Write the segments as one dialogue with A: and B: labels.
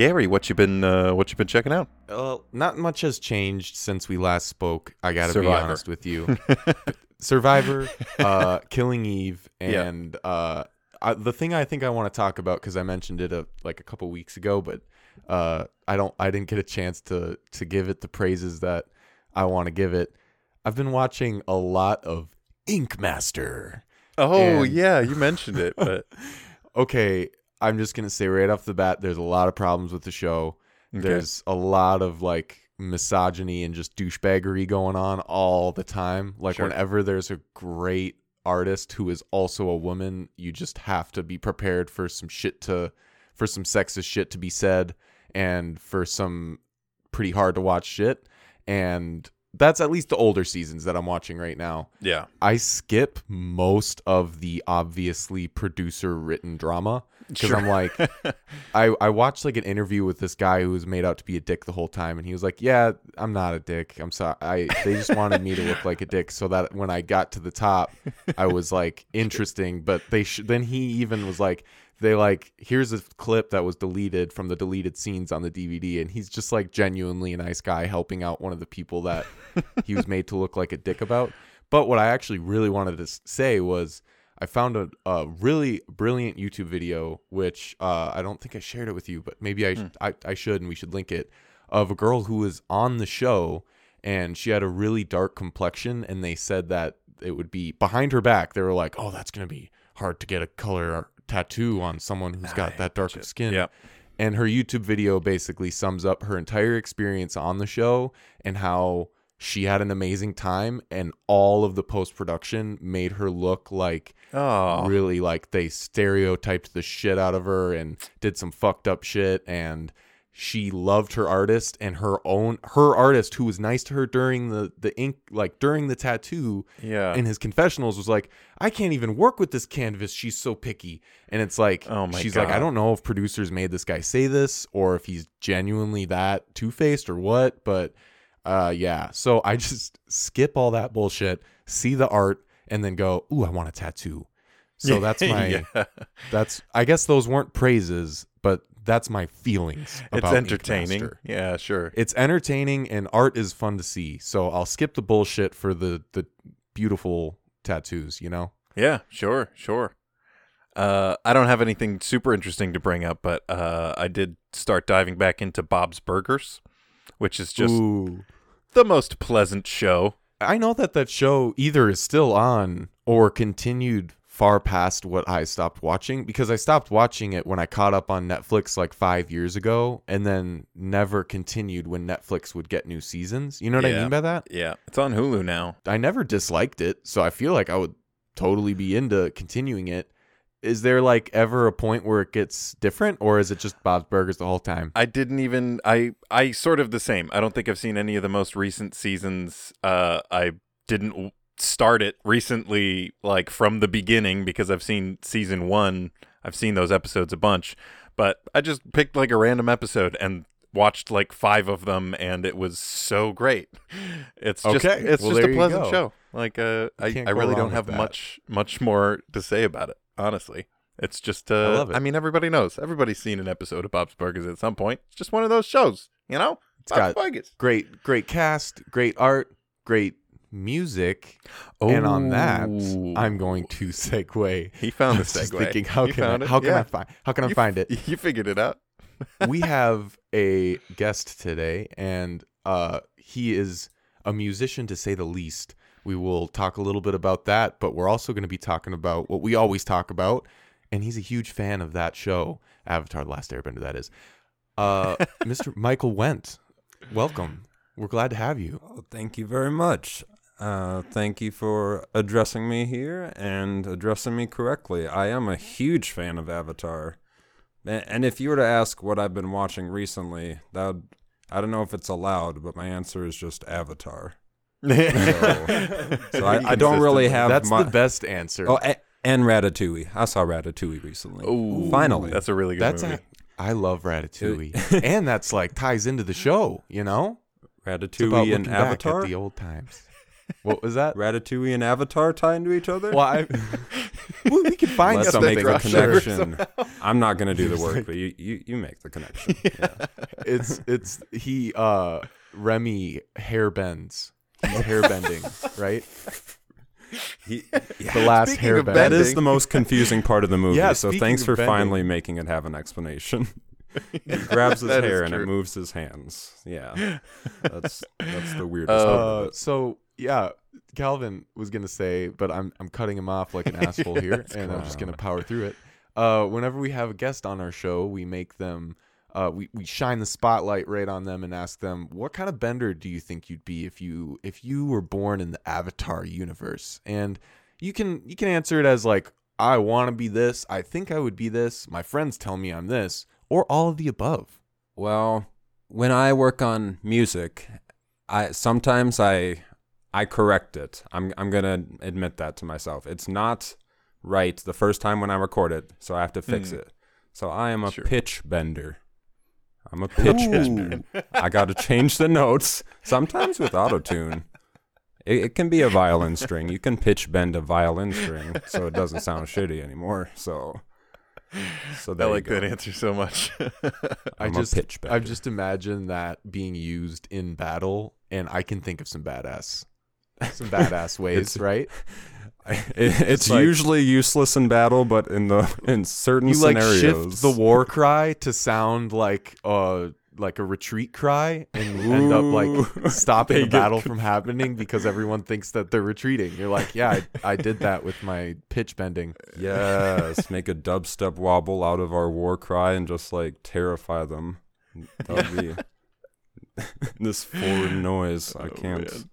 A: Gary, what you been uh, what you been checking out?
B: Well, not much has changed since we last spoke. I gotta be honest with you. Survivor, uh, Killing Eve,
A: Yeah.
B: and uh, I, the thing I think I want to talk about because I mentioned it a, like a couple weeks ago, but uh, I don't. I didn't get a chance to to give it the praises that I want to give it. I've been watching a lot of Ink Master.
A: Oh,
B: And-
A: yeah, you mentioned it, but
B: Okay, I'm just gonna say right off the bat, there's a lot of problems with the show.
A: Okay.
B: There's a lot of like misogyny and just douchebaggery going on all the time. Like
A: Sure.
B: whenever there's a great artist who is also a woman, you just have to be prepared for some shit to for some sexist shit to be said and for some pretty hard to watch shit. And that's at least the older seasons that I'm watching right now.
A: yeah,
B: I skip most of the obviously producer written drama because
A: Sure.
B: I'm like, I I watched like an interview with this guy who was made out to be a dick the whole time, and he was like, "Yeah, I'm not a dick. I'm sorry. I they just wanted me to look like a dick so that when I got to the top, I was like interesting." But they sh- then he even was like. They like here's a clip that was deleted from the deleted scenes on the DVD, and he's just like genuinely a nice guy helping out one of the people that he was made to look like a dick about. But what I actually really wanted to say was I found a, a really brilliant YouTube video, which uh, I don't think I shared it with you, but maybe I, sh- I I should, and we should link it, of a girl who was on the show, and she had a really dark complexion, and they said that it would be behind her back. They were like, "Oh, that's gonna be hard to get a color tattoo on someone who's got that dark of skin."
A: yeah.
B: And her YouTube video basically sums up her entire experience on the show and how she had an amazing time and all of the post production made her look like
A: Oh,
B: really like they stereotyped the shit out of her and did some fucked up shit and she loved her artist and her own her artist who was nice to her during the the ink like during the tattoo
A: yeah.
B: in his confessionals was like, I can't even work with this canvas. She's so picky. And it's like,
A: Oh my
B: she's like, I don't know if producers made this guy say this or if he's genuinely that two faced or what. But uh, yeah. So I just skip all that bullshit, see the art, and then go, ooh, I want a tattoo. So that's my,
A: yeah.
B: that's, I guess those weren't praises, but that's my feelings.
A: It's
B: Ink
A: entertaining.
B: Master.
A: Yeah, sure.
B: It's entertaining and art is fun to see. So I'll skip the bullshit for the the beautiful tattoos, you know?
A: Yeah, sure, sure. Uh, I don't have anything super interesting to bring up, but uh, I did start diving back into Bob's Burgers, which is just
B: Ooh.
A: the most pleasant show.
B: I know that that show either is still on or continued far past what I stopped watching because I stopped watching it when I caught up on Netflix like 5 years ago and then never continued when Netflix would get new seasons. You know what I mean by that?
A: Yeah, it's on Hulu now.
B: I never disliked it, so I feel like I would totally be into continuing it. Is there like ever a point where it gets different, or is it just Bob's Burgers the whole time?
A: I didn't even I I sort of the same. I don't think I've seen any of the most recent seasons. Uh I didn't start it recently like from the beginning because I've seen season 1. I've seen those episodes a bunch, but I just picked like a random episode and watched like 5 of them and it was so great. It's just
B: Okay,
A: it's
B: well,
A: just a pleasant show. Like uh I I really don't have much much more to say about it, honestly. It's just uh
B: love it.
A: I mean everybody knows. Everybody's seen an episode of Bob's Burgers at some point. It's just one of those shows, you know?
B: It's
A: Bob's
B: got
A: Burgers.
B: great, great cast, great art, great music, Oh. and on that, I'm going to segue.
A: He found the
B: I was
A: segue.
B: thinking, how
A: You
B: can I,
A: found it?
B: how can I find how can I find it?
A: You figured it out.
B: we have a guest today, and uh, he is a musician to say the least. We will talk a little bit about that, but we're also going to be talking about what we always talk about, and he's a huge fan of that show, Avatar: The Last Airbender. That is, uh, Mr. Michael Wendt. Welcome. We're glad to have you.
C: Oh, thank you very much. Uh, thank you for addressing me here and addressing me correctly. I am a huge fan of Avatar. And if you were to ask what I've been watching recently, that would, I don't know if it's allowed, but my answer is just Avatar. So I, I don't really have
B: That's
C: my,
B: the best answer.
C: Oh, a- and Ratatouille. I saw Ratatouille recently.
A: Ooh,
C: Finally.
A: That's a really good
B: that's
A: movie.
B: a, I love Ratatouille, and that's like ties into the show. You know,
C: Ratatouille and Avatar.
B: at the old times. What was that?
C: Ratatouille and Avatar tie into each other.
B: Well, I, well, we can find
C: Let's
B: something.
C: make the connection. I'm not gonna do the work, but you, you, you make the connection. Yeah.
B: It's it's he uh Remy hair bends. He's hair bending, right?
C: He,
B: The last
A: Speaking
B: hair
A: of
B: bend.
C: that is the most confusing part of the movie.
B: Yeah,
C: so thanks for
B: bending.
C: finally making it have an explanation. he grabs his hair and it moves his hands. Yeah, that's that's the weirdest. part of
B: Uh,
C: it.
B: so yeah, Calvin was gonna say, but I'm I'm cutting him off like an asshole here, and I'm just gonna power through it. Uh, whenever we have a guest on our show, we make them, uh, we we shine the spotlight right on them and ask them, what kind of bender do you think you'd be if you if you were born in the Avatar universe? And you can you can answer it as like, I want to be this, I think I would be this, my friends tell me I'm this, or all of the above.
C: Well, when I work on music, I sometimes I I correct it. I'm I'm gonna admit that to myself. It's not right the first time when I record it, so I have to fix
A: Mm.
C: it. So I am a
A: Sure.
C: pitch bender. I'm a pitch bender. I got to change the notes sometimes with auto tune. It, it can be a violin string. You can pitch bend a violin string so it doesn't sound shitty anymore. So, so
A: I like that answer so much.
B: I
C: I'm
B: just
C: a pitch bender.
B: I've just imagined that being used in battle, and I can think of some badass, some badass ways, right?
C: It- it's
B: like-
C: usually useless in battle, but in the in certain
B: You like
C: scenarios,
B: shift the war cry to sound like uh like a retreat cry, and you end up like stopping the
C: get
B: battle from happening because everyone thinks that they're retreating. You're like, yeah, I, I did that with my pitch bending.
C: yes, make a dubstep wobble out of our war cry and just like terrify them. That would be this foreign noise. I
A: Oh,
C: can't.
A: man.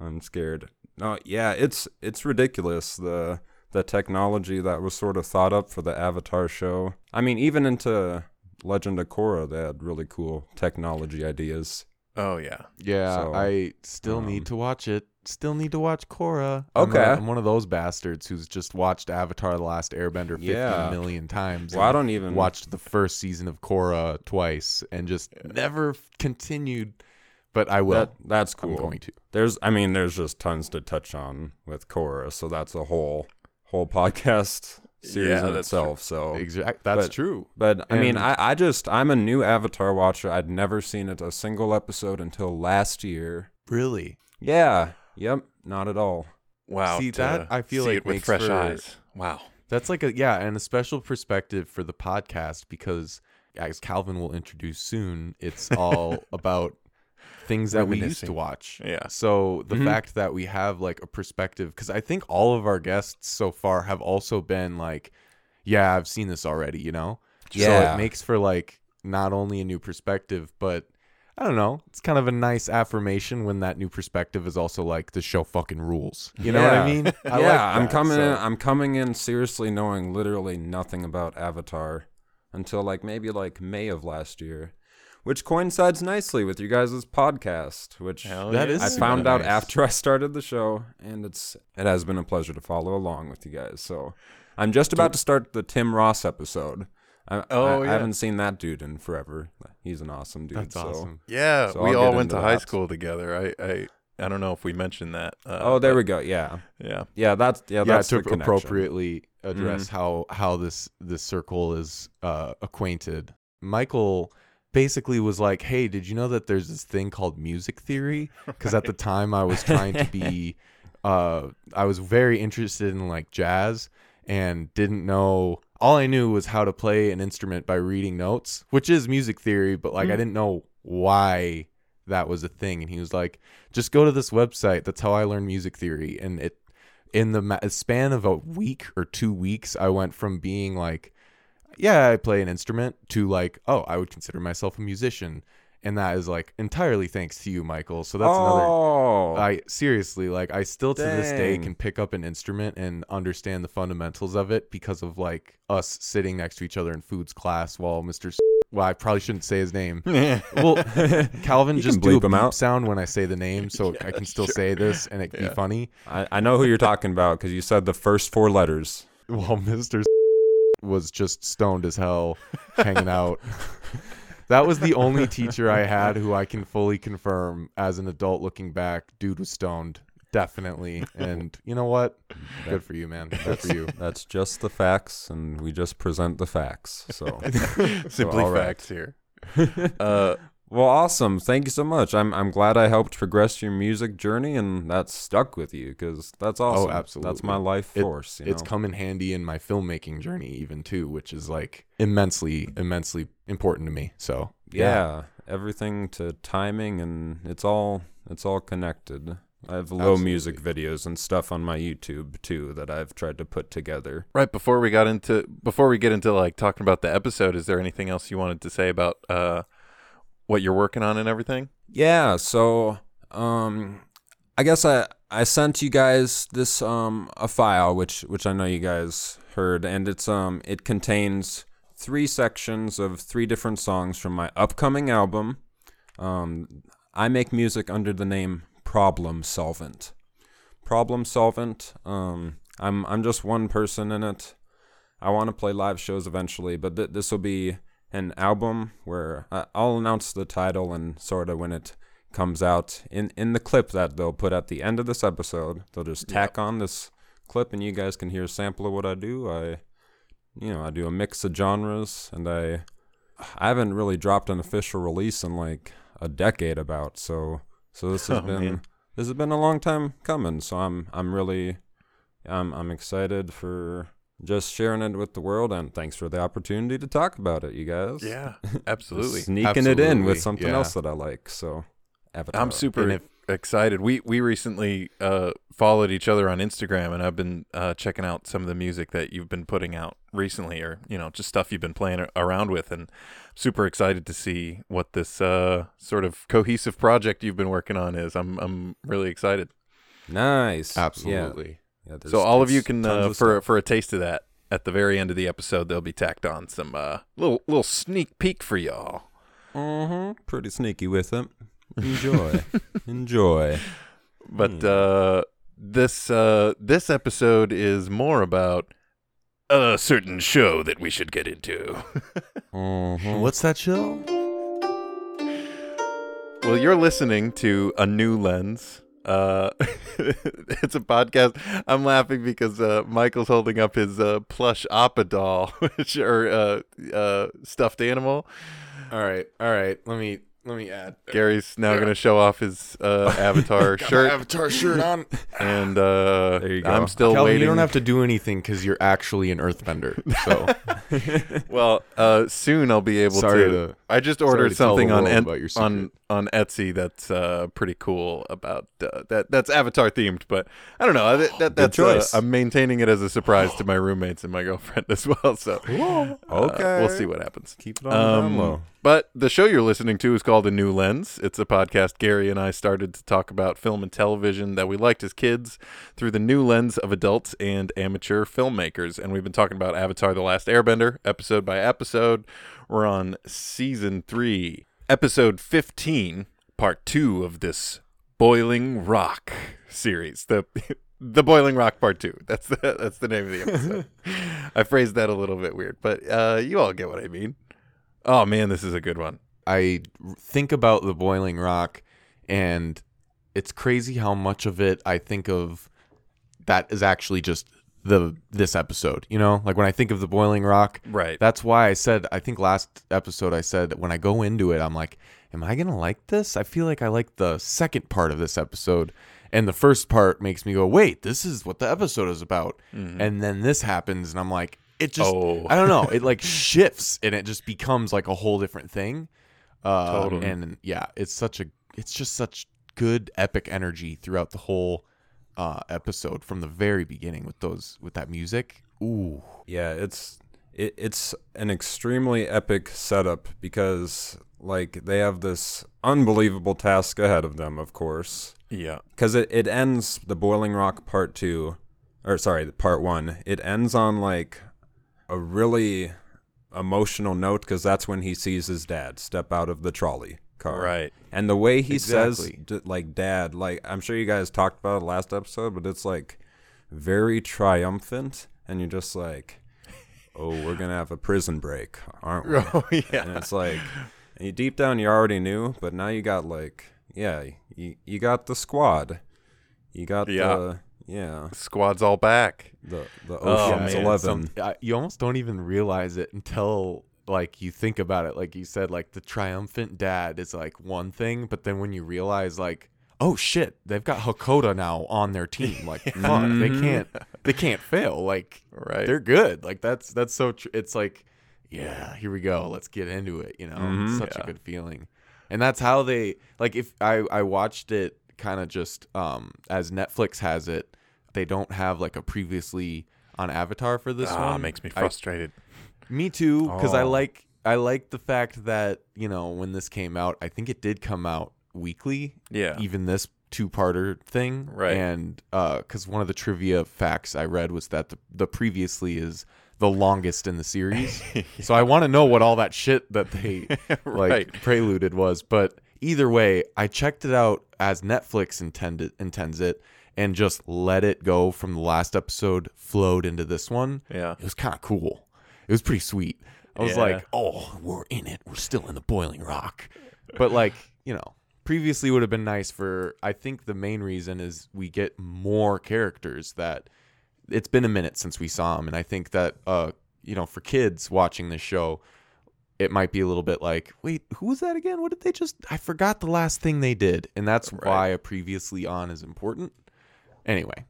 C: I'm scared. No, yeah, it's it's ridiculous the the technology that was sort of thought up for the Avatar show. I mean, even into Legend of Korra, they had really cool technology ideas.
A: oh yeah.
B: Yeah,
C: So,
B: I still
C: um,
B: need to watch it. Still need to watch Korra. I'm,
C: Okay.
B: a- I'm one of those bastards who's just watched Avatar: The Last Airbender 50
C: Yeah.
B: million times.
C: Well, I don't even
B: watched the first season of Korra twice and just never continued. But I will.
C: That, that's
B: I'm going to.
C: There's, I mean, there's just tons to touch on with Korra, so that's a whole whole podcast series
A: Yeah,
C: in
A: that's
C: itself. So,
B: Exact. That's
C: but-
B: true.
C: but I mean, I, I just, I'm a new Avatar watcher. I'd never seen it a single episode until last year.
B: Really.
C: Yeah. Yep. Not at all.
A: Wow.
B: See, that I feel
A: see
B: like
A: it with fresh
B: for-
A: eyes. Wow.
B: That's like a yeah, and a special perspective for the podcast because as Calvin will introduce soon, it's all about things that we used to watch.
A: Yeah.
B: So the
C: Mhm.
B: fact that we have like a perspective because I think all of our guests so far have also been like, yeah, I've seen this already, you know.
C: Yeah.
B: So it makes for like not only a new perspective, but I don't know. It's kind of a nice affirmation when that new perspective is also like the show fucking rules. You know what I mean? I
C: yeah,
B: like
C: I'm coming.
B: so-
C: In, I'm coming in seriously knowing literally nothing about Avatar until like maybe like May of last year, which coincides nicely with you guys' podcast. Which
A: Hell
B: That
A: yeah.
B: is
C: I
B: super
C: found out
B: nice.
C: after I started the show, and it's it has been a pleasure to follow along with you guys. So I'm just about to start the Tim Ross episode. I,
A: Oh,
C: I, I haven't seen that dude in forever. He's an awesome dude.
B: That's
C: so.
B: awesome.
A: Yeah,
C: So
A: we all went to high
C: that.
A: school together. I, I I don't know if we mentioned that. Uh,
C: Oh, there
A: but-
C: we go. Yeah,
A: Yeah.
C: yeah. That's yeah.
B: yeah,
C: That's
B: to
C: the connection.
B: appropriately address how how this this circle is uh, acquainted. Michael basically was like, "Hey, did you know that there's this thing called music theory?" Because at the time I was trying to be, uh, I was very interested in like jazz and didn't know. All I knew was how to play an instrument by reading notes, which is music theory, but like I didn't know why that was a thing. And he was like, "Just go to this website. That's how I learned music theory." And it in the ma- span of a week or two weeks, I went from being like, yeah, I play an instrument to like, oh, I would consider myself a musician. And that is like entirely thanks to you, Michael. So that's another.
C: oh,
B: I seriously like I still to this day can pick up an instrument and understand the fundamentals of it because of like us sitting next to each other in foods class while Mr. Well, I probably shouldn't say his name. Well, Calvin
C: You
B: just
C: can
B: do a
C: bleep him out.
B: sound when I say the name, so I can still say this and it
A: Yeah.
B: be funny.
C: I, I know who you're talking about because you said the first four letters.
B: while Mr. was just stoned as hell hanging out. that was the only teacher I had who I can fully confirm as an adult looking back, dude was stoned definitely. And you know what? Good for you, man. Good for you.
C: That's just the facts, and we just present the facts. So,
A: Simply
C: all right.
A: facts here. Uh,
C: well, awesome. Thank you so much. I'm I'm glad I helped progress your music journey, and that stuck with you because that's awesome. That's
B: absolutely.
C: That's my life
B: It-
C: force. you
B: It's
C: know?
B: come in handy in my filmmaking journey, even too, which is like immensely, immensely important to me. So
C: yeah, everything to timing, and it's all it's all connected. I have low music videos and stuff on my YouTube too that I've tried to put together.
A: right before we got into before we get into like talking about the episode, is there anything else you wanted to say about uh, what you're working on and everything?
C: Yeah, so um I guess I I sent you guys this um a file which which I know you guys heard and it's um it contains three sections of three different songs from my upcoming album. Um I make music under the name Problem Solvent. Problem Solvent um I'm I'm just one person in it. I want to play live shows eventually, but th- this will be an album where I- I'll announce the title and sort of when it comes out in in the clip that they'll put at the end of this episode. They'll just tack on this clip and you guys can hear a sample of what I do. I you know, I do a mix of genres and I I haven't really dropped an official release in like a decade about. So so this has
A: Oh,
C: been
A: man.
C: this has been a long time coming. So I'm I'm really I'm I'm excited for just sharing it with the world and thanks for the opportunity to talk about it, you guys.
A: Yeah, absolutely.
C: Sneaking it in with something
B: yeah.
C: else that I like. So Avatar.
A: I'm super
B: if-
A: excited. We we recently uh, followed each other on Instagram, and I've been uh, checking out some of the music that you've been putting out recently, or you know, just stuff you've been playing around with, and super excited to see what this uh, sort of cohesive project you've been working on is. I'm I'm really excited.
C: Nice.
B: Absolutely.
C: Yeah, there's-
A: so all of you can uh,
C: of
A: for
C: stuff.
A: for a taste of that at the very end of the episode, they'll be tacked on some uh, little little sneak peek for y'all.
C: Mhm. Pretty sneaky with them. Enjoy. Enjoy.
A: But
C: Hmm.
A: uh, this uh, this episode is more about a certain show that we should get into.
C: Mhm.
B: What's that show?
A: well, you're listening to a new lens. Uh, it's a podcast. I'm laughing because uh, Michael's holding up his uh, plush Appa doll, which or uh, uh, stuffed animal.
B: All right, all right. Let me let me add.
A: Gary's now going to show off his uh, Avatar shirt,
B: Avatar shirt on.
A: and uh,
C: There you go.
A: I'm still
B: Calvin,
A: waiting.
B: you don't have to do anything because you're actually an Earthbender. So
A: well, uh, soon I'll be able
B: Sorry
A: to.
B: to-
A: I just ordered
B: to tell the
A: something on en- on on Etsy that's uh, pretty cool about uh, that. That's Avatar themed, but I don't know. That, that, that's uh. I'm maintaining it as a surprise to my roommates and my girlfriend as well. So uh,
C: Okay.
A: we'll see what happens.
C: Keep it on
A: Um,
C: low.
A: but the show you're listening to is called A New Lens. It's a podcast Gary and I started to talk about film and television that we liked as kids through the new lens of adults and amateur filmmakers. And we've been talking about Avatar The Last Airbender, episode by episode. We're on season three, episode 15, part two of this Boiling Rock series. The the Boiling Rock Part Two. That's the that's the name of the episode. I phrased that a little bit weird, but uh, you all get what I mean. Oh man, this is a good one.
B: I think about the boiling rock, and it's crazy how much of it I think of that is actually just the this episode. You know, like when I think of the boiling rock,
A: Right.
B: That's why I said I think last episode I said when I go into it I'm like, am I gonna like this? I feel like I like the second part of this episode, and the first part makes me go, wait, this is what the episode is about, and then this happens, and I'm like, it just,
A: Oh.
B: I don't know, it like shifts, and it just becomes like a whole different thing. Uh,
A: Totally.
B: And yeah, it's such a, it's just such good epic energy throughout the whole uh, episode from the very beginning with those with that music. Ooh.
C: Yeah, it's it, it's an extremely epic setup because like they have this unbelievable task ahead of them, of course.
A: yeah.
C: Because it, it ends the Boiling Rock Part Two, or sorry, Part One. It ends on like a really emotional note because that's when he sees his dad step out of the trolley car.
A: Right.
C: And the way he says,
B: Exactly.
C: d- like, dad, like, I'm sure you guys talked about it last episode, but it's like very triumphant. And you're just like, oh, we're going to have a prison break, aren't we?
A: Oh yeah.
C: And it's like, and you, deep down, you already knew, but now you got like, yeah, you, you got the squad. You got
A: Yeah.
C: the yeah
A: Squad's all back.
C: the the
A: Oh,
C: Ocean's
A: man,
C: Eleven.
B: Some- you almost don't even realize it until like you think about it. Like you said, like the triumphant dad is like one thing, but then when you realize like, oh shit, they've got Hakoda now on their team. Like fuck, they
C: Mhm.
B: can't they can't fail. Like
A: Right.
B: they're good. Like that's that's so. Tr- it's like, yeah, here we go. Let's get into it. You know,
C: Mhm.
B: such
A: Yeah.
B: a good feeling. And that's how they like. If I I watched it kind of just um as Netflix has it, they don't have like a previously on Avatar for this
A: ah,
B: one.
A: makes me
B: I-
A: frustrated.
B: Me too, because I
C: Oh.
B: like I like the fact that you know when this came out, I think it did come out weekly
A: yeah.
B: even this two-parter thing
A: Right.
B: and uh, because one of the trivia facts i read was that the, the previously is the longest in the series so i want to know what all that shit that they like
A: Right.
B: preluded was but either way i checked it out as netflix intended intends it and just let it go from the last episode flowed into this one
A: Yeah.
B: it was kind of cool it was pretty sweet. I was
A: Yeah.
B: like oh we're in it. We're still in the boiling rock. But like you know previously would have been nice for i think the main reason is we get more characters that it's been a minute since we saw them and i think that uh you know for kids watching this show it might be a little bit like wait who was that again? What did they just i forgot the last thing they did. And that's
A: Right.
B: why a previously on is important. Anyway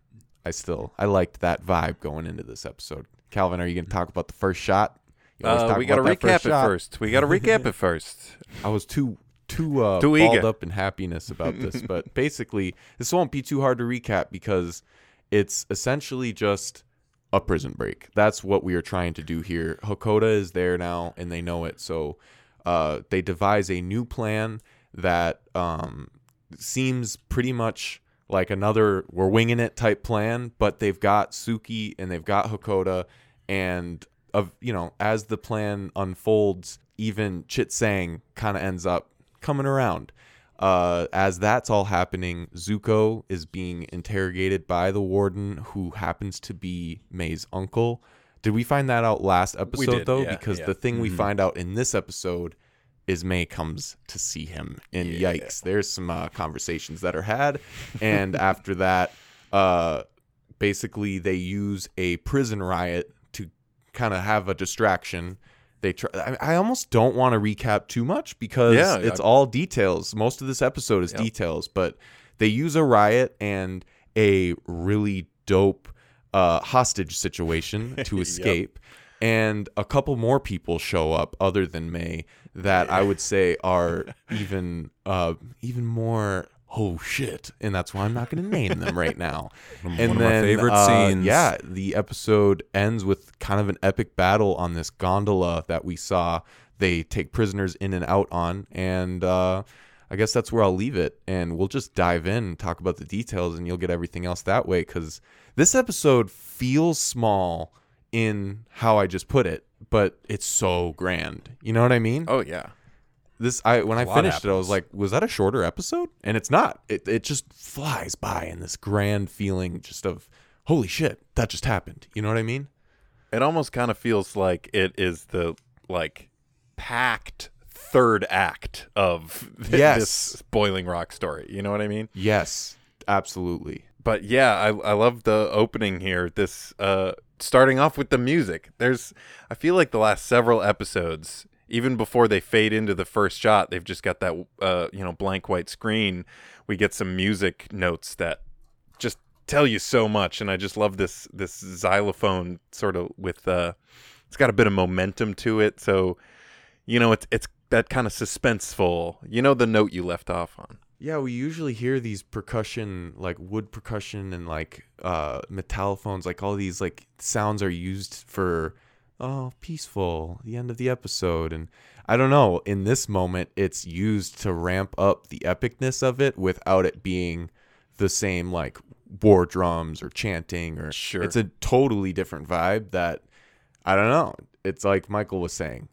B: i still i liked that vibe going into this episode calvin are you going to talk about the first shot You
A: Uh,
B: talk
A: we got to recap it
B: shot.
A: first. We got to recap it first.
B: I was too too uh,
A: Too
B: balled
A: eager.
B: up in happiness about this, but basically, this won't be too hard to recap because it's essentially just a prison break. That's what we are trying to do here. Hakoda is there now, and they know it. So uh, they devise a new plan that um, seems pretty much like another "we're winging it" type plan, but they've got Suki and they've got Hakoda, and of you know as the plan unfolds, even Chit Sang kind of ends up coming around. Uh, as that's all happening, Zuko is being interrogated by the warden, who happens to be Mai's uncle. Did we find that out last episode
A: did,
B: though?
A: yeah,
B: because
A: yeah.
B: the thing we
C: Mhm.
B: find out in this episode is Mai comes to see him, and
A: Yeah.
B: yikes, there's some uh, conversations that are had, and after that, uh, basically they use a prison riot to kind of have a distraction. They try. I, I almost don't want to recap too much because
A: Yeah,
B: it's
A: I-
B: all details. Most of this episode is details, but they use a riot and a really dope uh, hostage situation to
A: Yep.
B: And a couple more people show up other than Mai that I would say are even uh, even more oh shit, and that's why I'm not going to name them right now.
C: One
B: and
C: of
B: then,
C: my favorite
B: uh,
C: scenes.
B: Yeah, the episode ends with kind of an epic battle on this gondola that we saw. They take prisoners in and out on, and uh, I guess that's where I'll leave it. And we'll just dive in and talk about the details, and you'll get everything else that way. Because this episode feels small in how I just put it, but it's so grand. You know what I mean?
A: Oh yeah.
B: this I when I
C: A
B: finished it, I was like, was that a shorter episode? And it's not. It it just flies by in this grand feeling just of holy shit, that just happened. You know what I mean?
A: It almost kind of feels like it is the like packed third act of th-
B: Yes.
A: this Boiling Rock story. You know what I mean?
B: Yes, absolutely.
A: But yeah, I I love the opening here. This uh starting off with the music. There's I feel like the last several episodes even before they fade into the first shot, they've just got that uh you know blank white screen. We get some music notes that just tell you so much and I just love this this xylophone sort of with uh it's got a bit of momentum to it. So you know it's it's that kind of suspenseful. You know the note you left off on.
B: Yeah, we usually hear these percussion, like wood percussion and like uh metallophones, like all these like sounds are used for oh, peaceful, the end of the episode. And I don't know, in this moment it's used to ramp up the epicness of it without it being the same like war drums or chanting or
A: Sure.
B: it's a totally different vibe that I don't know. It's like Michael was saying,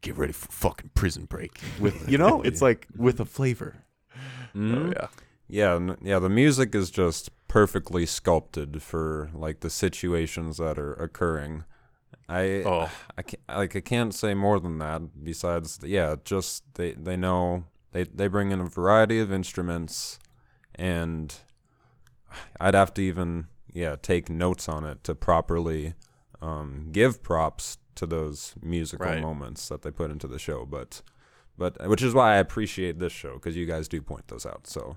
B: get ready for fucking prison break. With you know, it's like with a flavor.
C: Mhm.
A: Oh yeah.
C: Yeah, n- yeah. The music is just perfectly sculpted for like the situations that are occurring. I,
A: Oh.
C: I can't, like I can't say more than that. Besides, yeah, just they they know they they bring in a variety of instruments, and I'd have to even yeah take notes on it to properly um, give props to those musical
A: Right.
C: moments that they put into the show. But but which is why I appreciate this show because you guys do point those out. So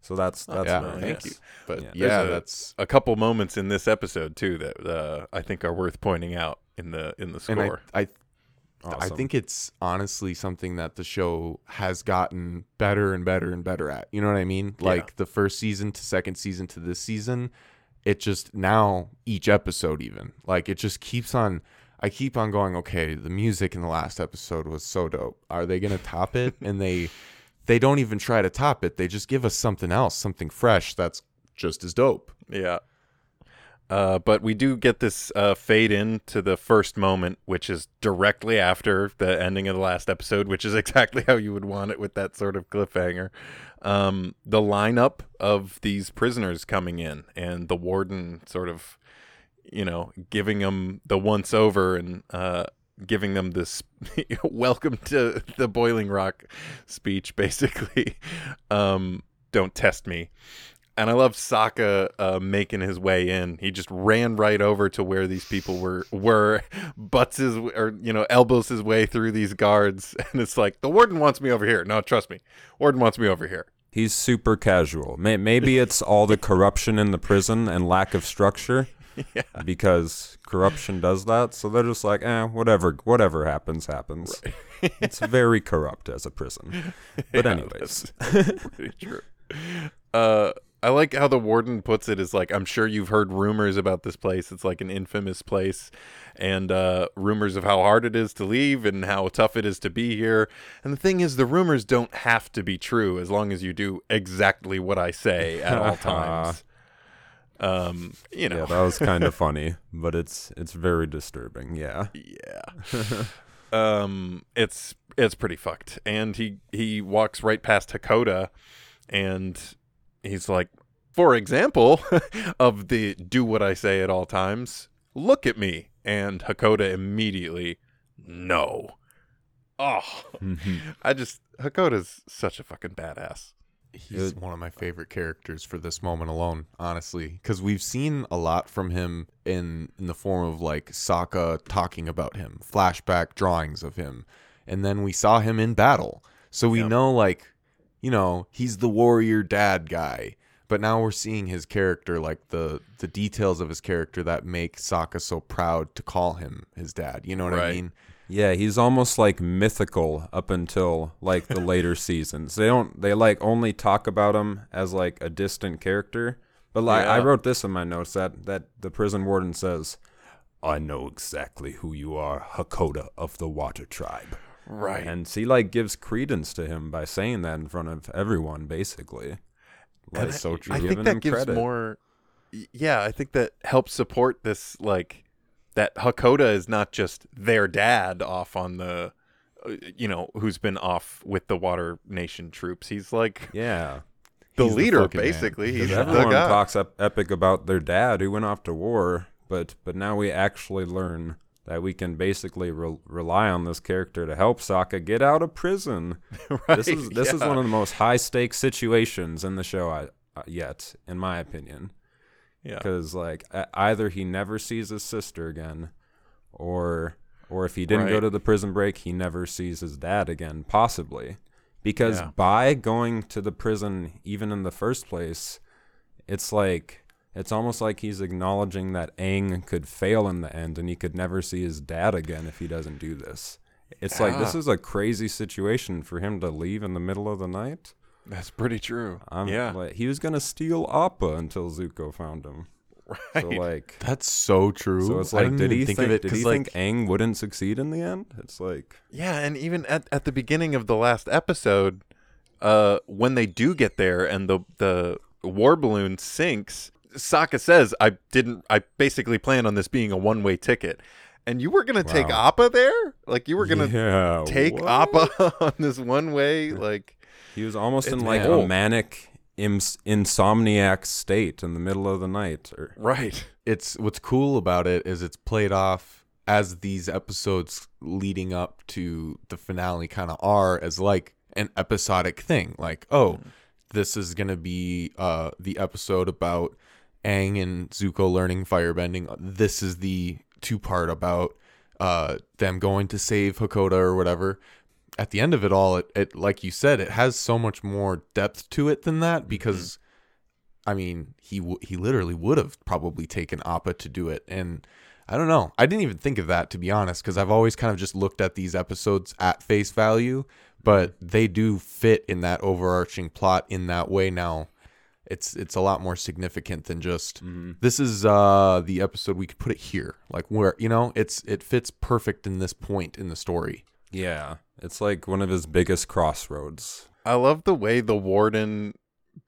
C: so that's that's
B: yeah,
C: very
B: thank
C: nice.
B: you. But
C: Yeah.
B: yeah,
A: a-
B: that's
A: A couple moments in this episode too that uh, I think are worth pointing out in the in the
B: and I,
A: score.
B: I I
C: Awesome.
B: think it's honestly something that the show has gotten better and better and better at. You know what I mean? Like the first season to second season to this season, it just now each episode even like it just keeps on. I keep on going. Okay, the music in the last episode was so dope. Are they gonna top it? and they they don't even try to top it. They just give us something else, something fresh that's just as dope.
A: Yeah. Uh, but we do get this uh, fade in to the first moment, which is directly after the ending of the last episode, which is exactly how you would want it with that sort of cliffhanger. Um, the lineup of these prisoners coming in and the warden sort of, you know, giving them the once over and uh, giving them this welcome to the Boiling Rock speech, basically. Um, don't test me. And I love Sokka uh, making his way in. He just ran right over to where these people were, were butts his or you know elbows his way through these guards, and it's like the warden wants me over here. No, trust me, warden wants me over here.
C: He's super casual. Maybe it's all the corruption in the prison and lack of structure.
A: Yeah.
C: Because corruption does that. So they're just like, eh, whatever, whatever happens, happens. it's very corrupt as a prison. But
A: Yeah,
C: anyways,
A: pretty true. Uh, I like how the warden puts it is like I'm sure you've heard rumors about this place. It's like an infamous place, and uh, rumors of how hard it is to leave and how tough it is to be here. And the thing is, the rumors don't have to be true as long as you do exactly what I say at all times. Um, you know,
C: yeah, that was kind of funny, but it's it's very disturbing. Yeah.
A: Yeah. um it's it's pretty fucked. And he he walks right past Hakoda and he's like, for example, of the do what I say at all times, look at me. And Hakoda immediately, no. Oh, I just Hakoda's such a fucking badass.
B: He's one of my favorite characters for this moment alone, honestly, because we've seen a lot from him in in the form of like Sokka talking about him, flashback drawings of him, and then we saw him in battle, so we know like, you know, he's the warrior dad guy. But now we're seeing his character, like the the details of his character that make Sokka so proud to call him his dad. You know what I mean?
C: Yeah, he's almost like mythical up until like the later seasons. They don't they like only talk about him as like a distant character. But like I wrote this in my notes that that the prison warden says, "I know exactly who you are, Hakoda of the Water Tribe."
A: Right.
C: And he like gives credence to him by saying that in front of everyone basically. Like,
B: so true.
A: I think that gives
C: credit.
A: more. Yeah, I think that helps support this. Like that Hakoda is not just their dad off on the, uh, you know, who's been off with the Water Nation troops. He's like
C: Yeah.
A: the
B: He's
A: leader,
B: man.
A: basically. He's the
C: everyone talks ep- epic about their dad who went off to war, but but now we actually learn that we can basically re- rely on this character to help Sokka get out of prison.
A: right?
C: This is this is one of the most high stakes situations in the show I, uh, yet, in my opinion.
A: Yeah.
C: Because like either he never sees his sister again, or or if he didn't go to the prison break, he never sees his dad again, possibly. Because
A: Yeah.
C: by going to the prison, even in the first place, it's like it's almost like he's acknowledging that Aang could fail in the end, and he could never see his dad again if he doesn't do this. It's like this
A: ah.
C: is a crazy situation for him to leave in the middle of the night.
A: That's pretty true.
C: I'm,
A: yeah.
C: like, he was gonna steal Appa until Zuko found him.
A: right.
C: So like,
B: That's so true.
C: so it's like, did he
B: think
C: think,
B: of it
C: did he
B: like,
C: think Aang wouldn't succeed in the end? It's like,
A: Yeah, and even at, at the beginning of the last episode, uh, when they do get there and the the war balloon sinks, Sokka says, "I didn't. I basically planned on this being a one way ticket." And you were gonna take Appa there? Like you were gonna
C: yeah,
A: take
C: what?
A: Appa on this one way? Like
C: He was almost in like
A: cool.
C: a manic ins- insomniac state in the middle of the night. Or
A: right?
B: it's what's cool about it is it's played off as these episodes leading up to the finale kind of are as like an episodic thing like oh this is gonna be uh the episode about Aang and Zuko learning firebending. This is the two part about uh them going to save Hakoda or whatever. At the end of it all, it, it like you said, it has so much more depth to it than that mm-hmm. because I mean, he w- he literally would have probably taken Appa to do it, and I don't know. I didn't even think of that to be honest, because I've always kind of just looked at these episodes at face value, but mm-hmm. they do fit in that overarching plot in that way. Now, it's it's a lot more significant than just mm-hmm. this is uh the episode we could put it here, like where you know it's it fits perfect in this point in the story.
C: Yeah, it's like one of his biggest crossroads.
A: I love the way the warden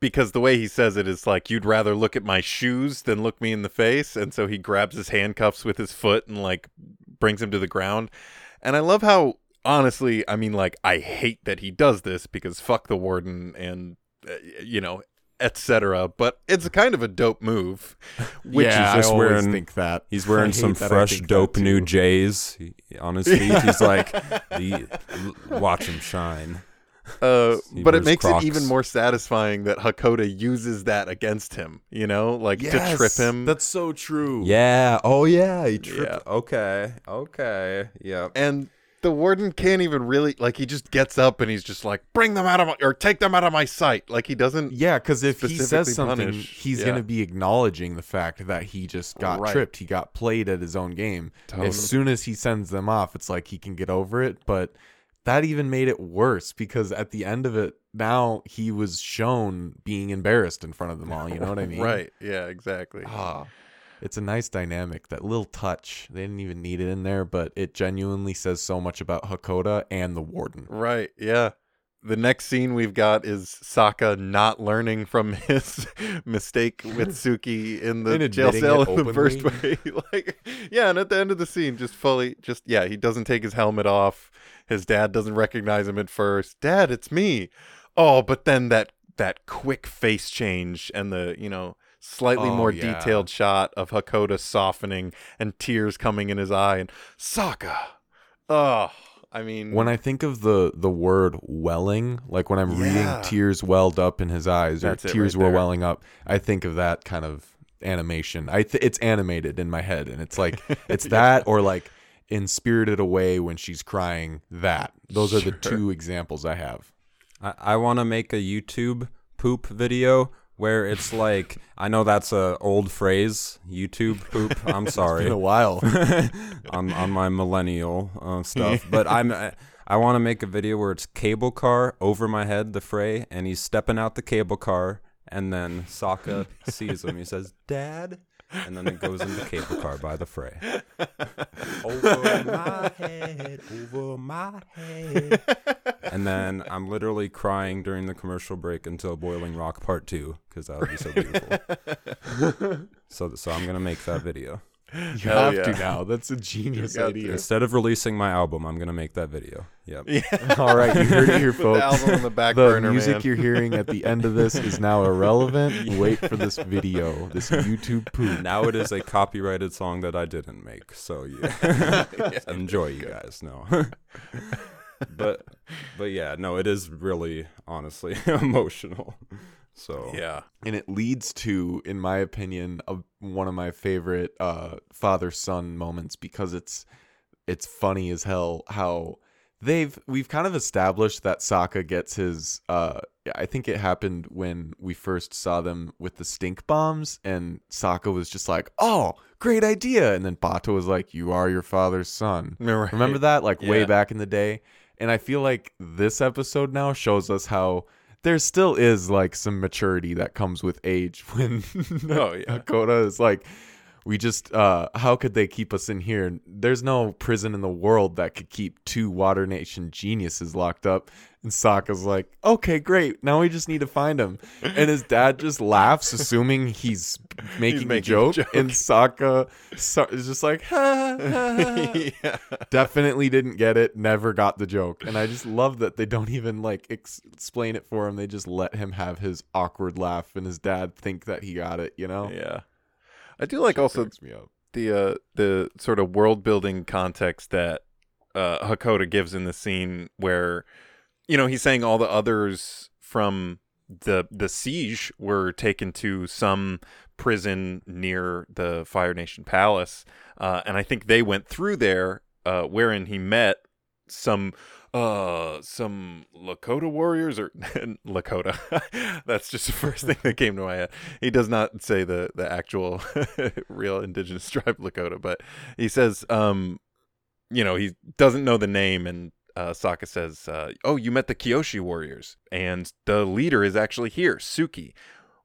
A: because the way he says it is like you'd rather look at my shoes than look me in the face and so he grabs his handcuffs with his foot and like brings him to the ground. And I love how honestly, I mean like I hate that he does this because fuck the warden and uh, you know etc but it's a kind of a dope move which
B: yeah,
C: is just
B: I always
C: wearing-
B: think that
C: He's wearing some fresh, dope new. J's on his feet. He's like, the, watch him shine.
A: Uh, but it makes
C: Crocs.
A: it even more satisfying that Hakoda uses that against him, you know, like to trip him.
B: That's so true.
C: Yeah. Oh, yeah. He tripped.
A: Yeah.
C: Okay. Okay. Yep.
A: and the warden can't even really like he just gets up and he's just like bring them out of my or take them out of my sight. Like he doesn't
B: Yeah, because if he says something,
A: punish,
B: he's
A: yeah.
B: going to be acknowledging the fact that he just got
A: Right.
B: tripped. He got played at his own game.
A: Totally.
B: As soon as he sends them off, it's like he can get over it. But that even made it worse because at the end of it, now he was shown being embarrassed in front of them all. You know what I mean?
A: Right. Yeah, exactly.
B: Ah, it's a nice dynamic. That little touch. They didn't even need it in there, but it genuinely says so much about Hakoda and the warden.
A: Right. Yeah. The next scene we've got is Sokka not learning from his mistake with Suki in the jail cell in the first way. like, yeah, and at the end of the scene, just fully, just yeah, he doesn't take his helmet off. His dad doesn't recognize him at first. Dad, it's me. Oh, but then that that quick face change and the you know slightly
B: Oh,
A: more
B: yeah.
A: detailed shot of Hakoda softening and tears coming in his eye and Sokka. Oh, I mean,
B: when I think of the the word welling, like when I'm
A: Yeah.
B: reading tears welled up in his eyes or
A: That's it
B: tears
A: right
B: were
A: there.
B: welling up, I think of that kind of animation. I th- it's animated in my head, and it's like it's that or like in Spirited Away when she's crying. That those are the two examples I have.
C: I, I want to make a YouTube poop video where it's like, I know that's a old phrase, YouTube poop. I'm sorry.
B: A while,
C: on on my millennial uh, stuff. But I'm I, I want to make a video where it's cable car over my head, the fray, and he's stepping out the cable car, and then Sokka sees him. He says, "Dad," and then it goes into cable car by the fray. over my head, over my head. And then I'm literally crying during the commercial break until Boiling Rock Part Two because that would be so beautiful. so so I'm gonna make that video.
B: You
A: Hell
B: have to now. That's a genius
A: got
B: idea.
C: Instead of releasing my album, I'm gonna make that video. Yep.
A: yeah.
B: All right, you heard it here, folks.
A: the album on the back
B: the
A: burner,
B: music
A: man.
B: you're hearing at the end of this is now irrelevant. Wait for this video, this YouTube poop.
C: Now it is a copyrighted song that I didn't make. So yeah, enjoy, you guys. No, but but yeah, no, it is really honestly emotional. So
A: yeah.
B: and it leads to in my opinion a, one of my favorite uh father son moments because it's it's funny as hell how they've we've kind of established that Sokka gets his uh I think it happened when we first saw them with the stink bombs and Sokka was just like, "Oh, great idea." And then Bato was like, "You are your father's son."
A: Right.
B: Remember that? Like way back in the day. And I feel like this episode now shows us how there still is like some maturity that comes with age when
A: Oh, yeah.
B: Hakoda is like, we just uh how could they keep us in here? There's no prison in the world that could keep two Water Nation geniuses locked up. And Sokka's like, okay, great. Now we just need to find him. And his dad just laughs, assuming he's making, a,
A: making a
B: joke.
A: joke.
B: And Sokka so- is just like, ha, ha, ha.
A: yeah.
B: definitely didn't get it never got the joke and i just love that they don't even like ex- explain it for him they just let him have his awkward laugh and his dad think that he got it you know
A: Yeah. I do like also
B: me up.
A: the uh the sort of world building context that uh Hakoda gives in the scene where you know he's saying all the others from the the siege were taken to some prison near the Fire Nation Palace, uh, and I think they went through there, uh, wherein he met some uh some Lakota warriors or Lakota. That's just the first thing that came to my head. He does not say the the actual real indigenous tribe Lakota, but he says um you know, he doesn't know the name and uh, Sokka says, uh, "Oh, you met the Kyoshi warriors, and the leader is actually here, Suki,"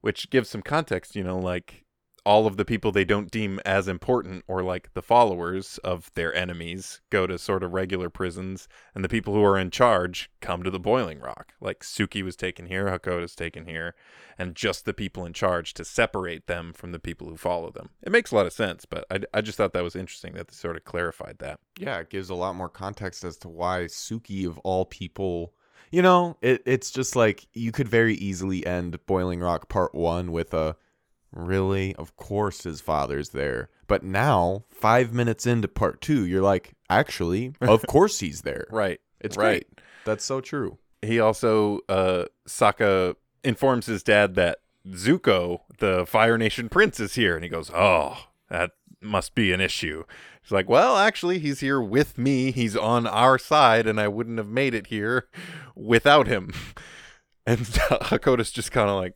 A: which gives some context. You know, like all of the people they don't deem as important or like the followers of their enemies go to sort of regular prisons and the people who are in charge come to the boiling rock like suki was taken here hakoda's taken here and just the people in charge to separate them from the people who follow them it makes a lot of sense but i, I just thought that was interesting that they sort of clarified that
B: Yeah, it gives a lot more context as to why Suki of all people. You know, it, it's just like you could very easily end Boiling Rock Part One with a really, of course, his father's there. But now, five minutes into Part Two, you're like, actually, of course he's there.
A: right
B: It's
A: right
B: great. That's so true.
A: he also uh Sokka informs his dad that Zuko, the Fire Nation prince, is here, and he goes, "Oh, that must be an issue." He's like, "Well, actually, he's here with me. He's on our side, and I wouldn't have made it here without him." And Hakoda's just kind of like,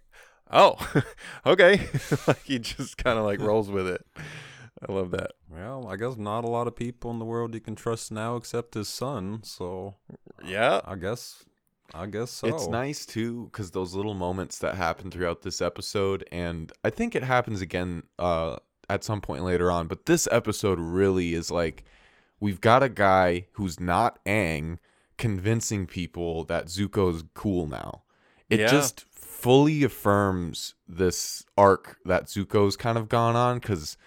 A: "Oh, okay," like he just kind of like rolls with it. I love that.
C: Well, I guess not a lot of people in the world you can trust now except his son. So
A: Yeah,
C: I guess, I guess so.
B: It's nice too because those little moments that happen throughout this episode, and I think it happens again uh, at some point later on. But this episode really is like we've got a guy who's not Aang convincing people that Zuko's cool now. It
A: Yeah.
B: just fully affirms this arc that Zuko's kind of gone on because,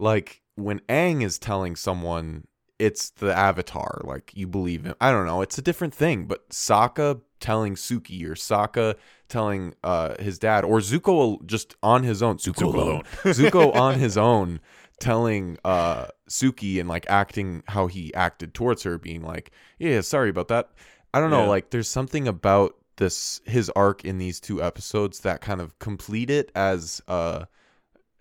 B: like, when Aang is telling someone it's the Avatar, like you believe him. I don't know, it's a different thing. But Sokka telling Suki or Sokka telling uh, his dad or Zuko just on his own, Zuko,
A: Zuko
B: alone,
A: alone.
B: Zuko on his own telling uh, Suki and like acting how he acted towards her, being like, "Yeah, sorry about that." I don't know,
A: Yeah.
B: like there's something about this his arc in these two episodes that kind of complete it as uh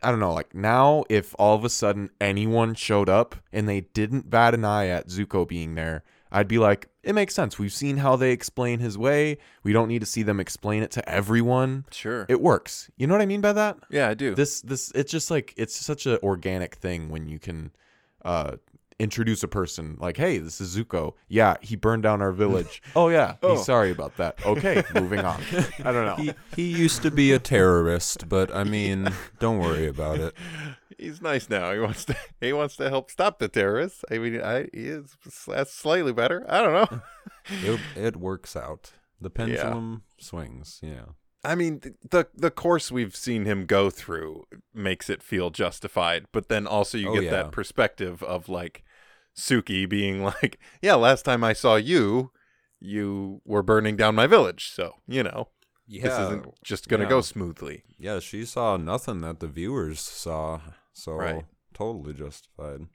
B: I don't know, like now if all of a sudden anyone showed up and they didn't bat an eye at Zuko being there, I'd be like, it makes sense. We've seen how they explain his way. We don't need to see them explain it to everyone.
A: sure.
B: It works. You know what I mean by that?
A: yeah, I do.
B: This this it's just like it's such an organic thing when you can uh introduce a person like, hey, this is Zuko. Yeah, he burned down our village. oh yeah,
A: Oh.
B: he's sorry about that. Okay, moving on. I don't know.
C: He he used to be a terrorist, but I mean, don't worry about it.
A: He's nice now. He wants to. He wants to help stop the terrorists. I mean, I he is that's slightly better. I don't know.
C: It, it works out. The pendulum swings. Yeah.
A: I mean, the the course we've seen him go through makes it feel justified, but then also you
C: Oh,
A: get
C: yeah.
A: that perspective of like Suki being like, "Yeah, last time I saw you, you were burning down my village, so you know
C: Yeah.
A: this isn't just gonna
C: yeah.
A: go smoothly."
C: Yeah, she saw nothing that the viewers saw, so
A: Right.
C: totally justified.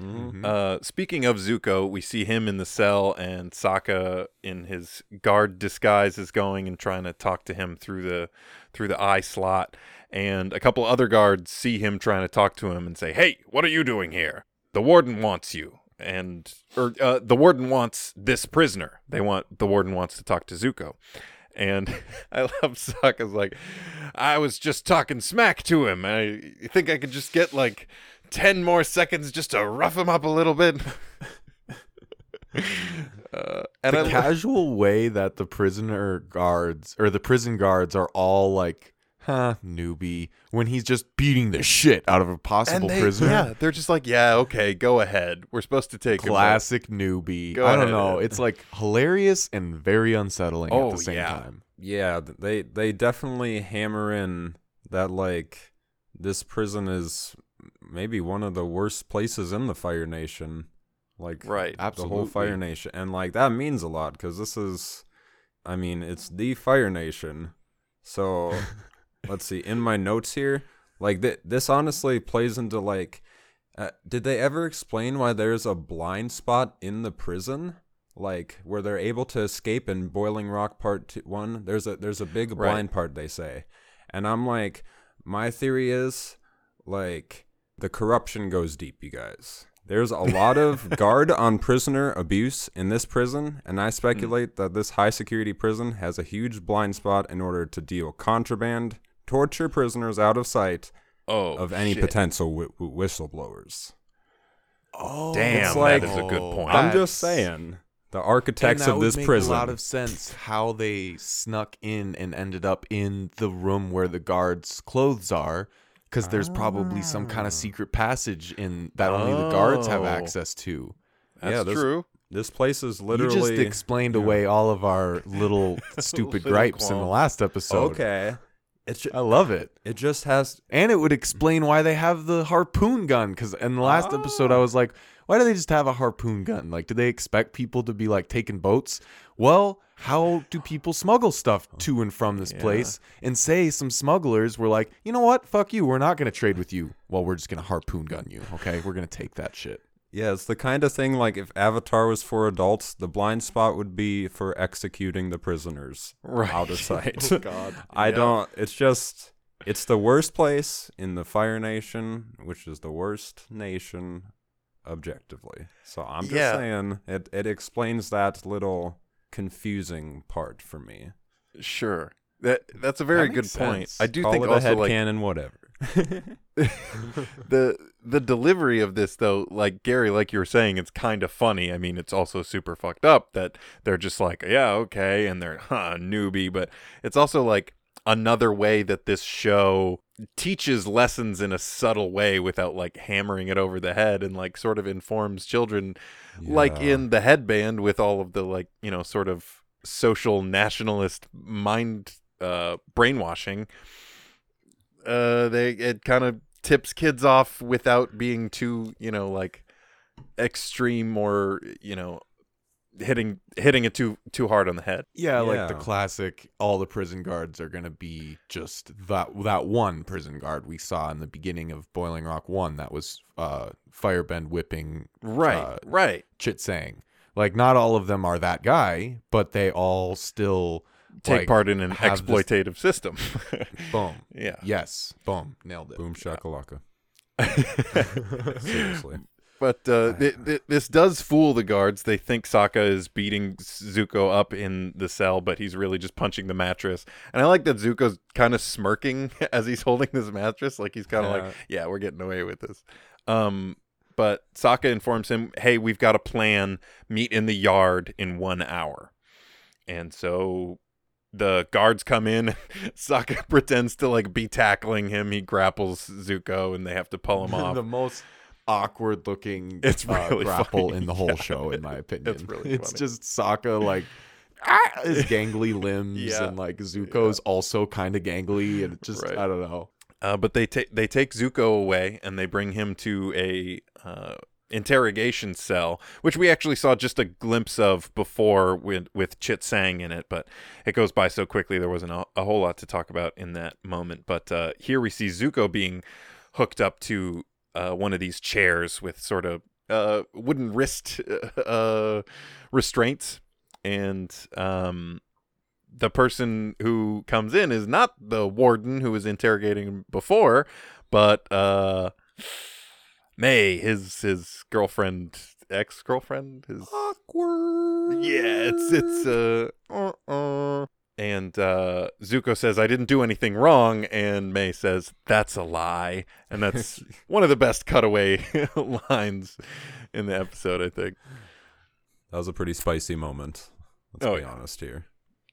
C: Mhm.
B: Mhm.
A: Uh, speaking of Zuko, we see him in the cell, and Sokka in his guard disguise is going and trying to talk to him through the through the eye slot. And a couple other guards see him trying to talk to him and say, "Hey, what are you doing here? The warden wants you." And or uh, the warden wants this prisoner. They want the warden wants to talk to Zuko. And I love Sokka's like, I was just talking smack to him. I think I could just get like 10 more seconds just to rough him up a little bit. uh, and
B: the
A: I, lo-
B: casual way that the prisoner guards or the prison guards are all like, huh, newbie, when he's just beating the shit out of a possible
A: and they,
B: prisoner.
A: yeah, they're just like, yeah, okay, go ahead. We're supposed to take him.
B: Classic newbie.
A: Go
B: I don't
A: ahead.
B: know. It's like hilarious and very unsettling
A: Oh,
B: at the oh, same
A: yeah.
B: time.
C: Yeah, they they definitely hammer in that like this prison is maybe one of the worst places in the Fire Nation. Like
A: Right.
C: the whole Fire Nation, and like that means a lot because this is, I mean, it's the Fire Nation. So let's see. In my notes here, like th- this honestly plays into like, uh, did they ever explain why there's a blind spot in the prison? like where they're able to escape in Boiling Rock Part two, One. There's a there's a big
A: Right.
C: blind part they say, and I'm like, my theory is like the corruption goes deep, you guys. There's a lot of guard on prisoner abuse in this prison, and I speculate that this high security prison has a huge blind spot in order to deal contraband, torture prisoners out of sight
A: Oh,
C: of any
A: shit.
C: potential wi- wi- whistleblowers.
B: Oh,
A: Damn,
C: It's like-
A: that is a good point.
C: I'm just saying, the
B: And
C: architects
B: that
C: of
B: would
C: this
B: make
C: prison.
B: a lot of sense how they snuck in and ended up in the room where the guards' clothes are, because there's probably some kind of ah. secret passage in that only the guards have
A: Oh.
B: access to.
A: That's
C: Yeah, this-
A: true.
C: this place is
B: You
C: literally
B: just explained away all of our little stupid
A: Little
B: gripes in the last episode.
C: okay. It's
B: I love it.
C: it just has
B: And it would explain why they have the harpoon gun. Because in the last episode, I ah. was like, why do they just have a harpoon gun? Like, do they expect people to be like taking boats? Well, how do people smuggle stuff to and from this place? And say some smugglers were like, you know what? Fuck you. We're not going to trade with you. Well, we're just going to harpoon gun you. Okay. We're going to take that shit.
C: Yeah, it's the kind of thing like if Avatar was for adults, the blind spot would be for executing the prisoners
A: Right.
C: out of oh, sight.
B: God.
C: I
A: Yeah.
C: don't. It's just it's the worst place in the Fire Nation, which is the worst nation objectively. So I'm just
A: Yeah.
C: saying it. It explains that little confusing part for me.
A: Sure. That that's a very
B: That
A: good
B: makes
A: point. I do
C: Call
A: think
C: it a
A: also
C: head
A: like
C: canon, whatever.
A: the the delivery of this though, like Gary, like you were saying, it's kind of funny. I mean, it's also super fucked up that they're just like, yeah, okay, and they're huh, newbie, but it's also like another way that this show teaches lessons in a subtle way without like hammering it over the head and like sort of informs children like in the headband with all of the like you know sort of social nationalist mind uh brainwashing uh they it kind of tips kids off without being too you know like extreme or you know hitting hitting it too too hard on the head
B: Yeah, like the classic. All the prison guards are gonna be just that that one prison guard we saw in the beginning of Boiling Rock One. That was uh, Firebend whipping
A: right
B: Uh,
A: right
B: Chit Sang. Like, not all of them are that guy, but they all still
A: take
B: like,
A: part in an
B: have this-
A: exploitative system
B: Boom.
A: yeah
B: Yes. Boom. Nailed it.
C: Boom shakalaka. Seriously.
A: But uh, th- th- this does fool the guards. They think Sokka is beating Zuko up in the cell, but he's really just punching the mattress. And I like that Zuko's kind of smirking as he's holding this mattress, like he's kind of
C: Yeah.
A: like, "Yeah, we're getting away with this." Um, but Sokka informs him, "Hey, we've got a plan. Meet in the yard in one hour." And so the guards come in. Sokka pretends to like be tackling him. He grapples Zuko, and they have to pull him off.
B: the most awkward looking
A: It's
B: uh, grapple
A: funny.
B: in the whole
A: Yeah.
B: show, in my opinion.
A: It's really
B: It's
A: funny.
B: just Sokka like ah, his gangly limbs,
A: Yeah.
B: and like Zuko's also kind of gangly, and just
A: Right.
B: I don't know.
A: Uh, but they take they take Zuko away and they bring him to a uh, interrogation cell, which we actually saw just a glimpse of before with with Chit Sang in it. But it goes by so quickly there wasn't a, a whole lot to talk about in that moment. But uh, here we see Zuko being hooked up to uh, one of these chairs with sort of uh, wooden wrist uh, restraints, and um, the person who comes in is not the warden who was interrogating him before, but uh, Mai, his his girlfriend, ex girlfriend, his
C: Awkward.
A: yeah, it's it's uh, uh-uh. and uh, Zuko says I didn't do anything wrong, and Mai says that's a lie, and that's one of the best cutaway lines in the episode, I think.
C: That was a pretty spicy moment. Let's
A: Oh,
C: be
A: yeah.
C: honest here.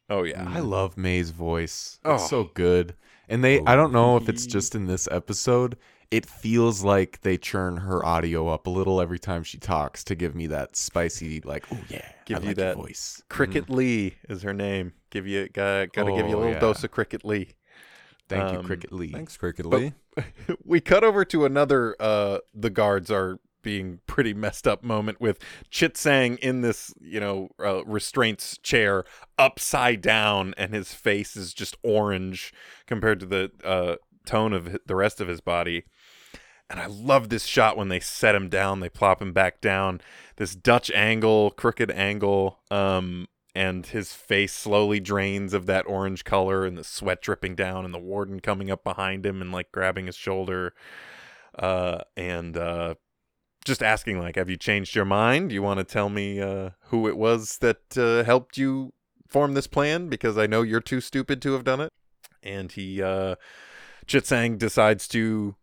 A: Oh yeah,
B: I love Mai's voice.
A: Oh.
B: It's so good. And they I don't know if it's just in this episode. It feels like they churn her audio up a little every time she talks to give me that spicy like, oh yeah,
A: Give
B: I
A: you
B: like
A: that
B: voice.
A: Cricket Leigh is her name. Give you got got to give you a
B: Oh,
A: little
B: yeah.
A: dose of Cricket Leigh.
B: Thank you,
A: Um,
B: Cricket Leigh.
C: Thanks, Cricket Leigh.
A: we cut over to another uh the guards are being pretty messed up moment with Chit Sang in this, you know, uh, restraints chair upside down and his face is just orange compared to the uh tone of the rest of his body. And I love this shot when they set him down, they plop him back down. This Dutch angle, crooked angle, um, and his face slowly drains of that orange color and the sweat dripping down and the warden coming up behind him and like grabbing his shoulder. Uh, and uh, just asking like, have you changed your mind? You want to tell me uh, who it was that uh, helped you form this plan? Because I know you're too stupid to have done it. And he, uh, Chit Sang decides to.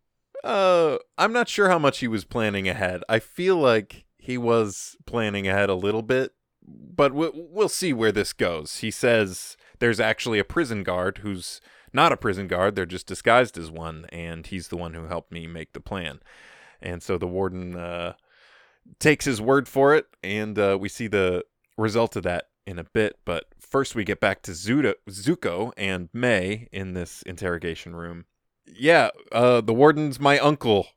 A: Uh, I'm not sure how much he was planning ahead. I feel like he was planning ahead a little bit, but we'll, we'll see where this goes. He says there's actually a prison guard who's not a prison guard, they're just disguised as one, and he's the one who helped me make the plan. And so the warden uh, takes his word for it, and uh, we see the result of that in a bit. But first, we get back to Zuda, Zuko and Mai in this interrogation room. Yeah, uh, the warden's my uncle,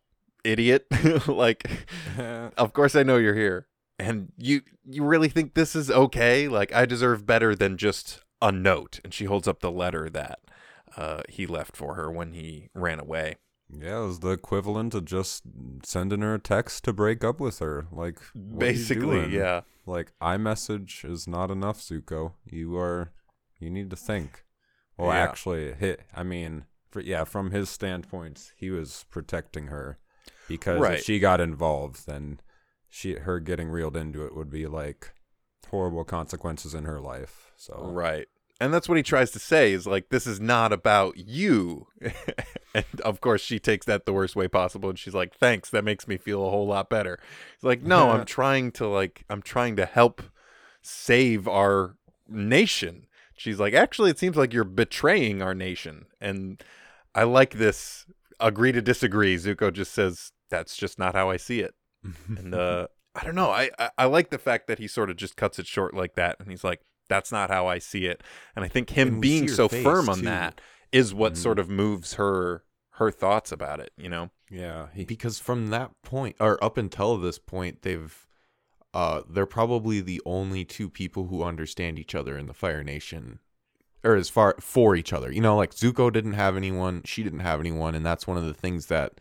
A: idiot. like, of course I know you're here. And you you really think this is okay? Like I deserve better than just a note. And she holds up the letter that uh, he left for her when he ran away.
C: Yeah, it was the equivalent of just sending her a text to break up with her. Like what are you
A: Basically, yeah.
C: Like iMessage is not enough, Zuko. You are you need to think. Well,
A: Yeah.
C: actually, hit. I mean, for, yeah, from his standpoint, he was protecting her because
A: Right.
C: if she got involved, then she her getting reeled into it would be like horrible consequences in her life. So
A: Right. And that's what he tries to say is like, this is not about you. and of course, she takes that the worst way possible. And she's like, thanks. That makes me feel a whole lot better. He's like, no, I'm trying to like, I'm trying to help save our nation. She's like, actually, it seems like you're betraying our nation. And I like this agree to disagree. Zuko just says, that's just not how I see it. And uh, I don't know. I, I I like the fact that he sort of just cuts it short like that, and he's like, "That's not how I see it." And I think him being so firm on
B: too.
A: that is what
C: Mhm.
A: sort of moves her her thoughts about it. You know?
C: yeah, he,
B: because from that point or up until this point they've uh they're probably the only two people who understand each other in the fire nation or as far for each other. You know like zuko didn't have anyone she didn't have anyone and that's one of the things that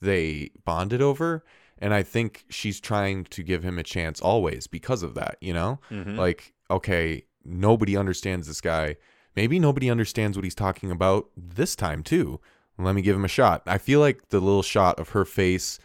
B: they bonded over and i think she's trying to give him a chance always because of that you know?
A: Mhm.
B: like okay nobody understands this guy. Maybe nobody understands what he's talking about this time too. Let me give him a shot. I feel like the little shot of her face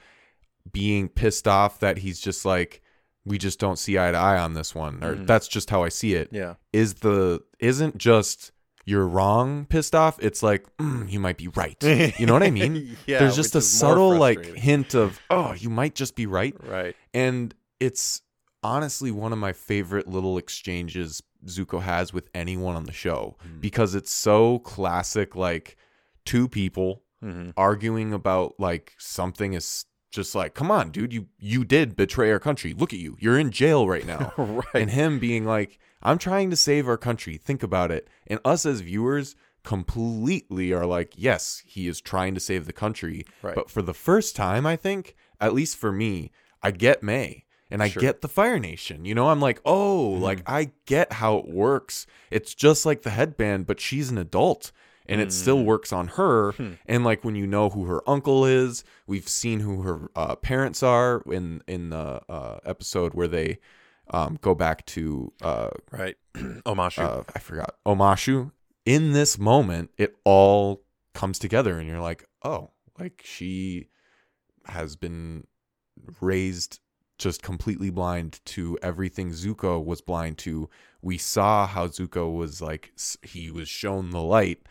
B: being pissed off that he's just like we just don't see eye to eye on this one or
A: Mhm.
B: that's just how i see it
A: yeah,
B: is the isn't just you're wrong pissed off it's like mm, you might be right you know what i mean
A: yeah.
B: there's just a subtle like hint of oh you might just be right
A: right.
B: and it's honestly one of my favorite little exchanges Zuko has with anyone on the show
C: Mm.
B: because it's so classic like two people
A: hmm
B: arguing about like something is just like come on dude you you did betray our country. Look at you. You're in jail right now.
A: Right.
B: and him being like i'm trying to save our country. Think about it. And us as viewers completely are like yes he is trying to save the country.
A: Right.
B: but for the first time i think at least for me i get Mai and i
A: Sure.
B: get the fire nation. You know i'm like oh mm-hmm. like i get how it works. It's just like the headband but she's an adult and it still works on her and like when you know who her uncle is we've seen who her uh, parents are in in the uh, episode where they um, go back to uh,
A: right. Omashu.
B: uh, I forgot Omashu. In this moment, it all comes together, and you're like, oh, like she has been raised just completely blind to everything Zuko was blind to. We saw how Zuko was like he was shown the light,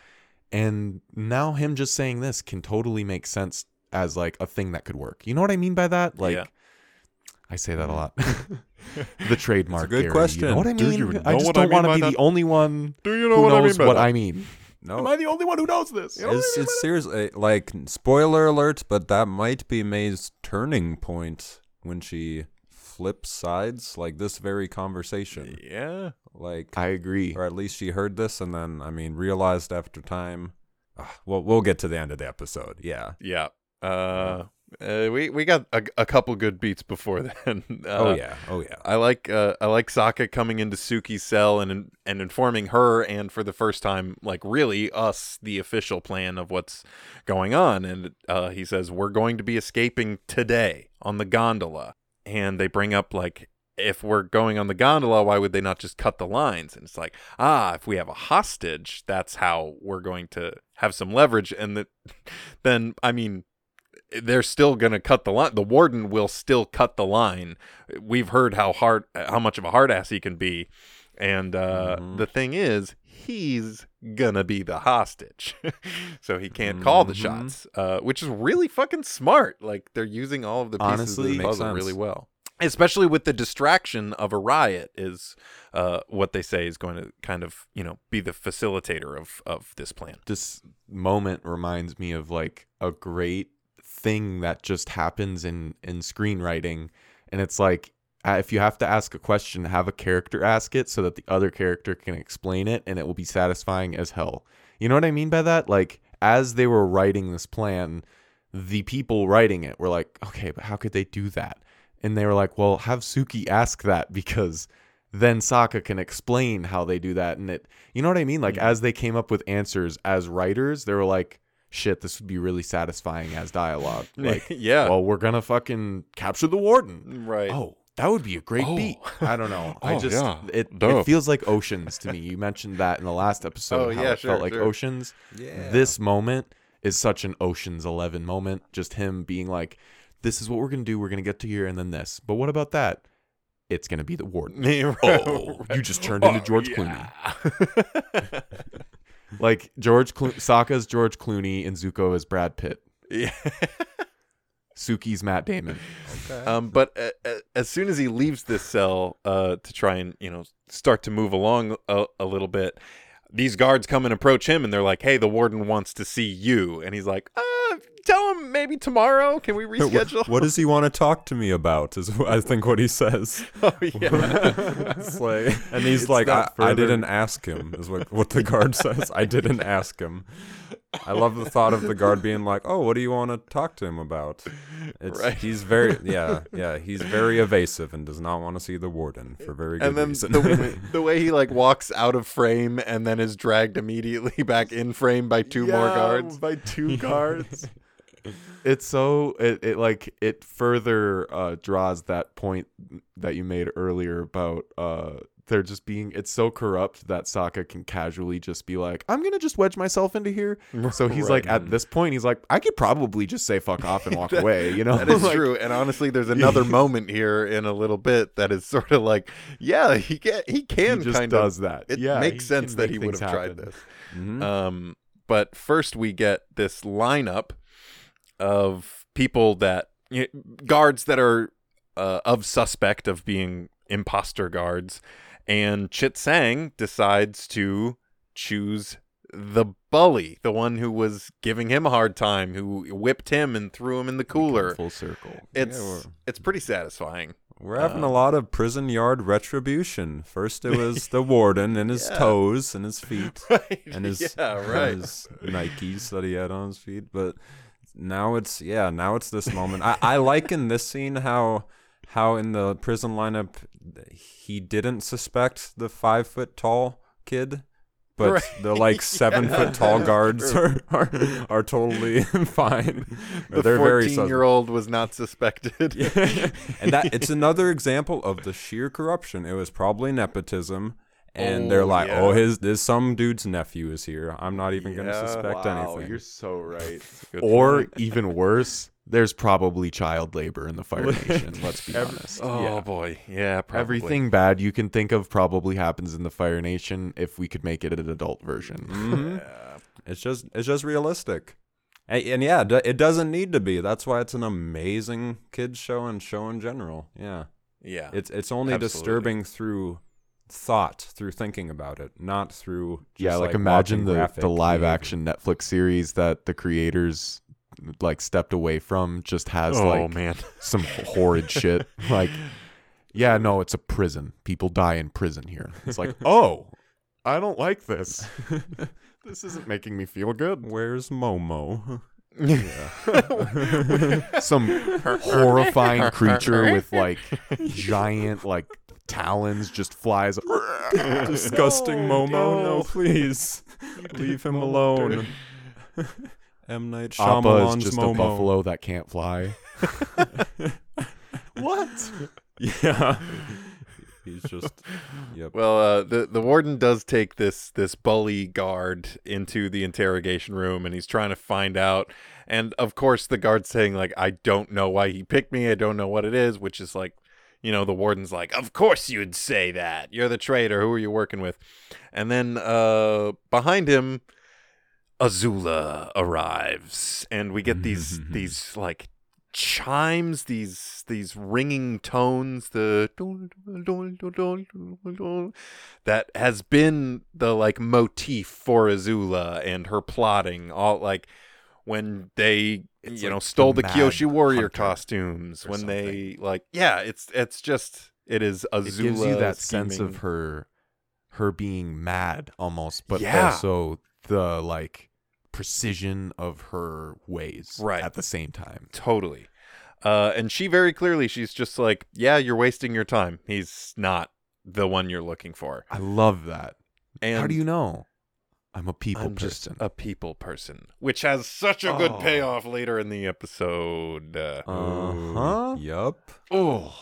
B: and now him just saying this can totally make sense as like a thing that could work. You know what I mean by that? Like.
A: Yeah.
B: I say that a mm-hmm. lot. the trademark.
C: good
B: Gary, You
C: question.
B: know what I
A: Do
B: mean?
A: you
B: I just don't want to
A: by
B: be
A: that?
B: the only one
A: Do you know
B: who knows what I mean.
C: no,
B: Am I the only one who knows this? You know what
C: It's,
B: I mean
C: it's seriously eh, like spoiler alert, but that might be Mai's turning point when she flips sides, like this very conversation.
A: yeah.
C: Like.
B: I agree.
C: or at least she heard this and then, I mean, realized after time. Ah, well, we'll get to the end of the episode. Yeah,
A: Yeah. Uh, Uh, we we got a, a couple good beats before then. Uh,
C: oh yeah, oh yeah.
A: I like uh, I like Sokka coming into Suki's cell and and informing her and for the first time like really us the official plan of what's going on and uh, he says we're going to be escaping today on the gondola and they bring up like if we're going on the gondola why would they not just cut the lines and it's like ah if we have a hostage that's how we're going to have some leverage and that then I mean they're still going to cut the line. The warden will still cut the line. We've heard how hard, how much of a hard ass he can be, and uh,
C: Mhm.
A: the thing is, he's gonna be the hostage, so he can't call the
C: Mhm.
A: shots, uh, which is really fucking smart. Like they're using all of the pieces
B: Honestly,
A: of the puzzle really well. Especially with the distraction of a riot, is uh, what they say is going to kind of you know be the facilitator of of this plan.
B: this moment reminds me of like a great thing that just happens in in screenwriting and it's like if you have to ask a question have a character ask it so that the other character can explain it and it will be satisfying as hell you know what i mean by that like as they were writing this plan the people writing it were like okay but how could they do that and they were like well have suki ask that because then Sokka can explain how they do that. And it, you know what I mean? Like, mm-hmm. as they came up with answers as writers, they were like, shit, this would be really satisfying as dialogue. Like,
A: yeah,
B: well, we're going to fucking capture the warden.
A: right.
B: Oh, that would be a great
A: Oh.
B: beat. I don't know. I
A: Oh,
B: just,
A: yeah.
B: it,
A: Dope.
B: it feels like oceans to me. You mentioned that in the last episode.
A: Oh,
B: how
A: yeah,
B: it
A: sure,
B: felt like
A: sure.
B: oceans.
C: Yeah.
B: This moment is such an Ocean's 11 moment. Just him being like, this is what we're going to do. We're going to get to here and then this. But what about that? It's going to be the warden. Oh, you just turned into George
A: Clooney.
B: Like George Clo- Sokka's George Clooney and Zuko is Brad Pitt.
A: yeah.
B: Suki's Matt Damon.
C: Okay.
A: Um, but uh, uh, as soon as he leaves this cell uh, to try and you know start to move along a, a little bit, these guards come and approach him, and they're like, "Hey, the warden wants to see you," and he's like, "Uh, tell him maybe tomorrow. Can we reschedule?"
C: what does he want to talk to me about? Is I think what he says.
A: oh yeah.
C: It's like, and he's
B: It's
C: like, I, I didn't ask him. Is what what the guard says. I didn't ask him. I love the thought of the guard being like, "Oh, what do you want to talk to him about?" It's
A: Right.
C: he's very yeah yeah he's very evasive and does not want to see the warden for very good
A: and then
C: reason.
A: the, way- the way he like walks out of frame and then is dragged immediately back in frame by two more
B: Yeah,
A: guards.
B: By two guards. It's so it, it like it further uh draws that point that you made earlier about uh they're just being it's so corrupt that Sokka can casually just be like, I'm gonna just wedge myself into here. So he's like
A: Right.
B: at this point he's like, I could probably just say fuck off and walk away, you know?
A: That is
B: Like,
A: true. And honestly, there's another moment here in a little bit that is sort of like, yeah, he can he
B: He
A: can
B: just
A: kind
B: does
A: of.
B: that.
A: It
B: yeah,
A: makes sense that
B: make
A: he would have tried this.
C: Mhm.
A: Um, but first we get this lineup of people that y- guards that are uh, of suspect of being imposter guards, and Chit Sang decides to choose the bully, the one who was giving him a hard time, who whipped him and threw him in the cooler.
B: Full circle.
A: It's
C: we're-
A: it's pretty satisfying.
C: We're having
A: Um,
C: a lot of prison yard retribution. First, it was the warden and his
A: Yeah.
C: toes and his feet
A: Right?
C: and his,
A: yeah,
C: and
A: right.
C: his Nikes that he had on his feet. But now it's yeah, now it's this moment. I, I like in this scene how how in the prison lineup he didn't suspect the five foot tall kid. But
A: Right.
C: the like seven
A: Yeah,
C: foot tall guards are, are are totally fine.
A: The
C: They're very sus-
A: fourteen-year-old was not suspected.
C: yeah. and that it's another example of the sheer corruption. It was probably nepotism, and
A: Oh,
C: they're like,
A: yeah.
C: "Oh, his there's some dude's nephew is here. I'm not even gonna
A: Yeah,
C: suspect
B: wow,
C: anything."
B: You're so right. Or
A: point.
B: even worse, there's probably child labor in the Fire Nation. Let's be
C: Every-
B: honest.
A: Oh
C: Yeah.
A: boy, yeah, probably.
B: Everything bad you can think of probably happens in the Fire Nation if we could make it an adult version.
C: Mhm.
A: Yeah.
C: It's just it's just realistic. And, and yeah, d- it doesn't need to be. That's why it's an amazing kids show and show in general. Yeah,
A: Yeah.
C: it's it's only
A: Absolutely.
C: disturbing through thought, through thinking about it, not through just,
B: yeah, like,
C: like
B: imagine the, the live
C: behavior.
B: action Netflix series that the creators like stepped away from just has
A: oh
B: like
A: man.
B: some horrid shit. Like, yeah, no, it's a prison. People die in prison here. It's like, oh, I don't like this. this isn't making me feel good.
C: Where's Momo?
B: Some horrifying creature with like giant like talons just flies.
C: Disgusting Momo, no, please. Leave him alone. M. Night Shyamalan's
B: Appa
C: Shyamalan's
B: is just
C: Momo.
B: a buffalo that can't fly. what?
C: Yeah. He's just, yep.
A: Well, uh, the the warden does take this this bully guard into the interrogation room, and he's trying to find out. And of course, the guard's saying like, "I don't know why he picked me. I don't know what it is," which is like, you know, the warden's like, "Of course you'd say that. You're the traitor. Who are you working with?" And then uh, behind him, Azula arrives, and we get these these like chimes, these these ringing tones, the that has been the like motif for Azula and her plotting. All like when they
B: It's
A: you
B: like
A: know stole
B: the
A: the, Kyoshi warrior
B: Hunter
A: costumes. When they like yeah, it's it's just it is Azula.
B: It gives you that sense of her, her being mad almost, but
A: Yeah.
B: also the like precision of her ways
A: Right.
B: at the same time.
A: Totally. Uh, and she very clearly, she's just like, yeah, you're wasting your time. He's not the one you're looking for.
B: I love that.
A: And
B: How do you know? I'm a people
A: I'm just
B: person.
A: a people person, which has such a good
B: Oh.
A: payoff later in the episode. Uh,
B: Uh-huh.
C: Yup.
B: oh,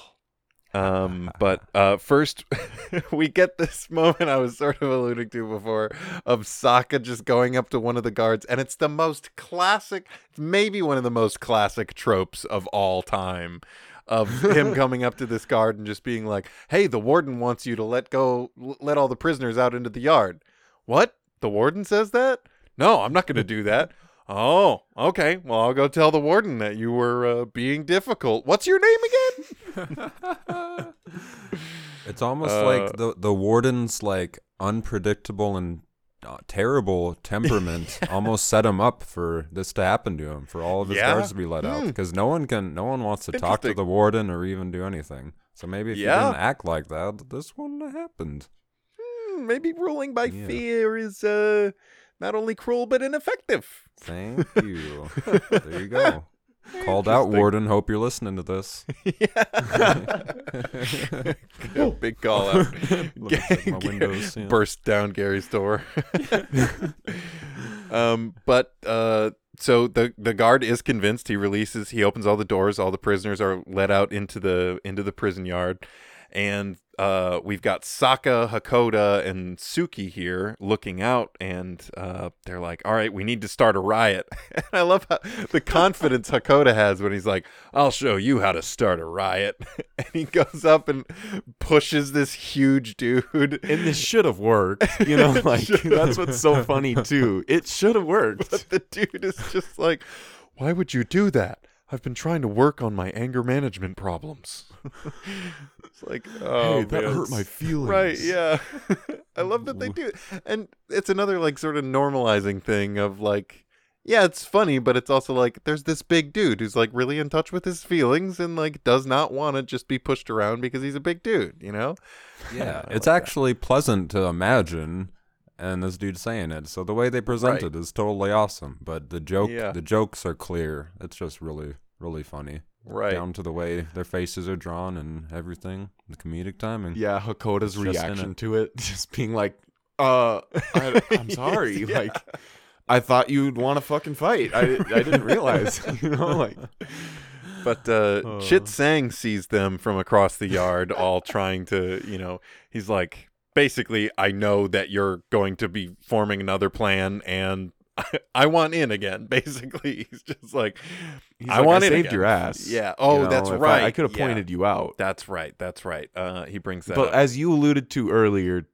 A: um, but uh, first, we get this moment I was sort of alluding to before of Sokka just going up to one of the guards, and it's the most classic, maybe one of the most classic tropes of all time. Of him coming up to this guard and just being like, "Hey, the warden wants you to let go, l- let all the prisoners out into the yard." What? The warden says that? No, I'm not going to do that. Oh, okay. Well, I'll go tell the warden that you were uh, being difficult. What's your name again?
C: It's almost
A: Uh,
C: like the the warden's like unpredictable and uh, terrible temperament almost set him up for this to happen to him for all of his
A: Yeah?
C: guards to be let out
A: Hmm.
C: because no one can no one wants to talk to the warden or even do anything. So maybe if
A: Yeah.
C: you didn't act like that, this wouldn't have happened.
A: Hmm, maybe ruling by
C: Yeah.
A: fear is uh, not only cruel but ineffective.
C: Thank you. there you go. Called out, warden. Hope you're listening to this.
A: Yeah, Big call out.
C: Let me check my windows, yeah.
A: Burst down Gary's door. um, but uh, so the the guard is convinced. He releases. He opens all the doors. All the prisoners are let out into the into the prison yard, and uh, we've got Sokka, Hakoda, and Suki here looking out, and uh, they're like, "All right, we need to start a riot." and I love how, the confidence Hakoda has when he's like, "I'll show you how to start a riot," and he goes up and pushes this huge dude.
B: and this should have worked. You know, like that's what's so funny too. It should have worked.
A: But the dude is just like, why would you do that? I've been trying to work on my anger management problems. it's like, oh,
B: hey, that
A: man,
B: hurt my feelings.
A: Right, yeah. I love that they do it. And it's another like sort of normalizing thing of like, yeah, it's funny, but it's also like there's this big dude who's like really in touch with his feelings and like does not want to just be pushed around because he's a big dude, you know?
C: Yeah, it's
A: like that.
C: actually pleasant to imagine, and this dude saying it. So the way they present
A: Right.
C: it is totally awesome. But the joke,
A: Yeah.
C: the jokes are clear. It's just really, really funny.
A: Right.
C: Down to the way their faces are drawn and everything, the comedic timing.
B: Yeah, Hakoda's
C: It's just in
B: reaction
C: it.
B: to it, just being like, "Uh, I, I'm sorry.
A: Yeah.
B: Like, I thought you'd want to fucking fight. I, I didn't realize. you know, like,
A: But uh,
B: Oh.
A: Chit Sang sees them from across the yard, all trying to, you know, he's like, basically, I know that you're going to be forming another plan, and I, I want in again. Basically, he's just like,
B: he's
A: I
B: like,
A: want
B: I
A: in
B: saved
A: again."
B: your ass.
A: Yeah. Oh,
B: You know,
A: that's
B: if I-
A: right.
B: I, could have
A: Yeah.
B: pointed you out.
A: That's right. That's right. Uh, he brings that
B: But
A: up.
B: as you alluded to earlier,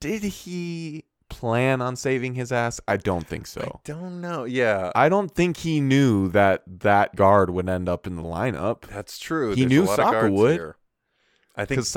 B: did he plan on saving his ass? I don't think so.
A: I don't know. Yeah,
B: I don't think he knew that that guard would end up in the lineup
A: that's true.
B: He
A: There's
B: knew
A: a lot of
B: Sokka would.
A: here. I think
B: because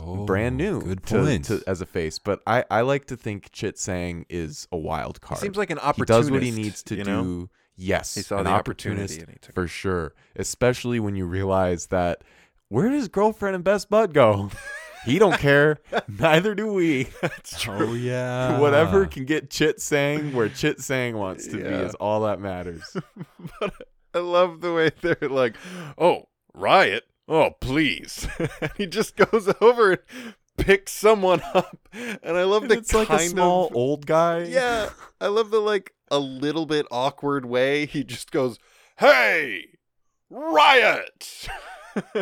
A: yeah.
C: Oh,
B: brand new
C: good point.
B: to- as a face. But I, I like to think Chit Sang is a wild
A: He
B: card.
A: seems like an
B: he does what he needs to
A: you
B: do. Yes,
A: He saw
B: an
A: the
B: opportunist
A: opportunity and he took it.
B: for sure. Especially when you realize that where does his girlfriend and best bud go? He don't care. Neither do we.
C: That's Oh yeah.
B: Whatever can get Chit Sang where Chit Sang wants to be is all that matters.
A: but I love the way they're like, "Oh, riot! Oh, please!" he just goes over and picks someone up, and I love
B: And
A: the
B: it's like a
A: kind
B: small
A: of
B: old guy.
A: yeah. I love the like a little bit awkward way he just goes, "Hey, riot!"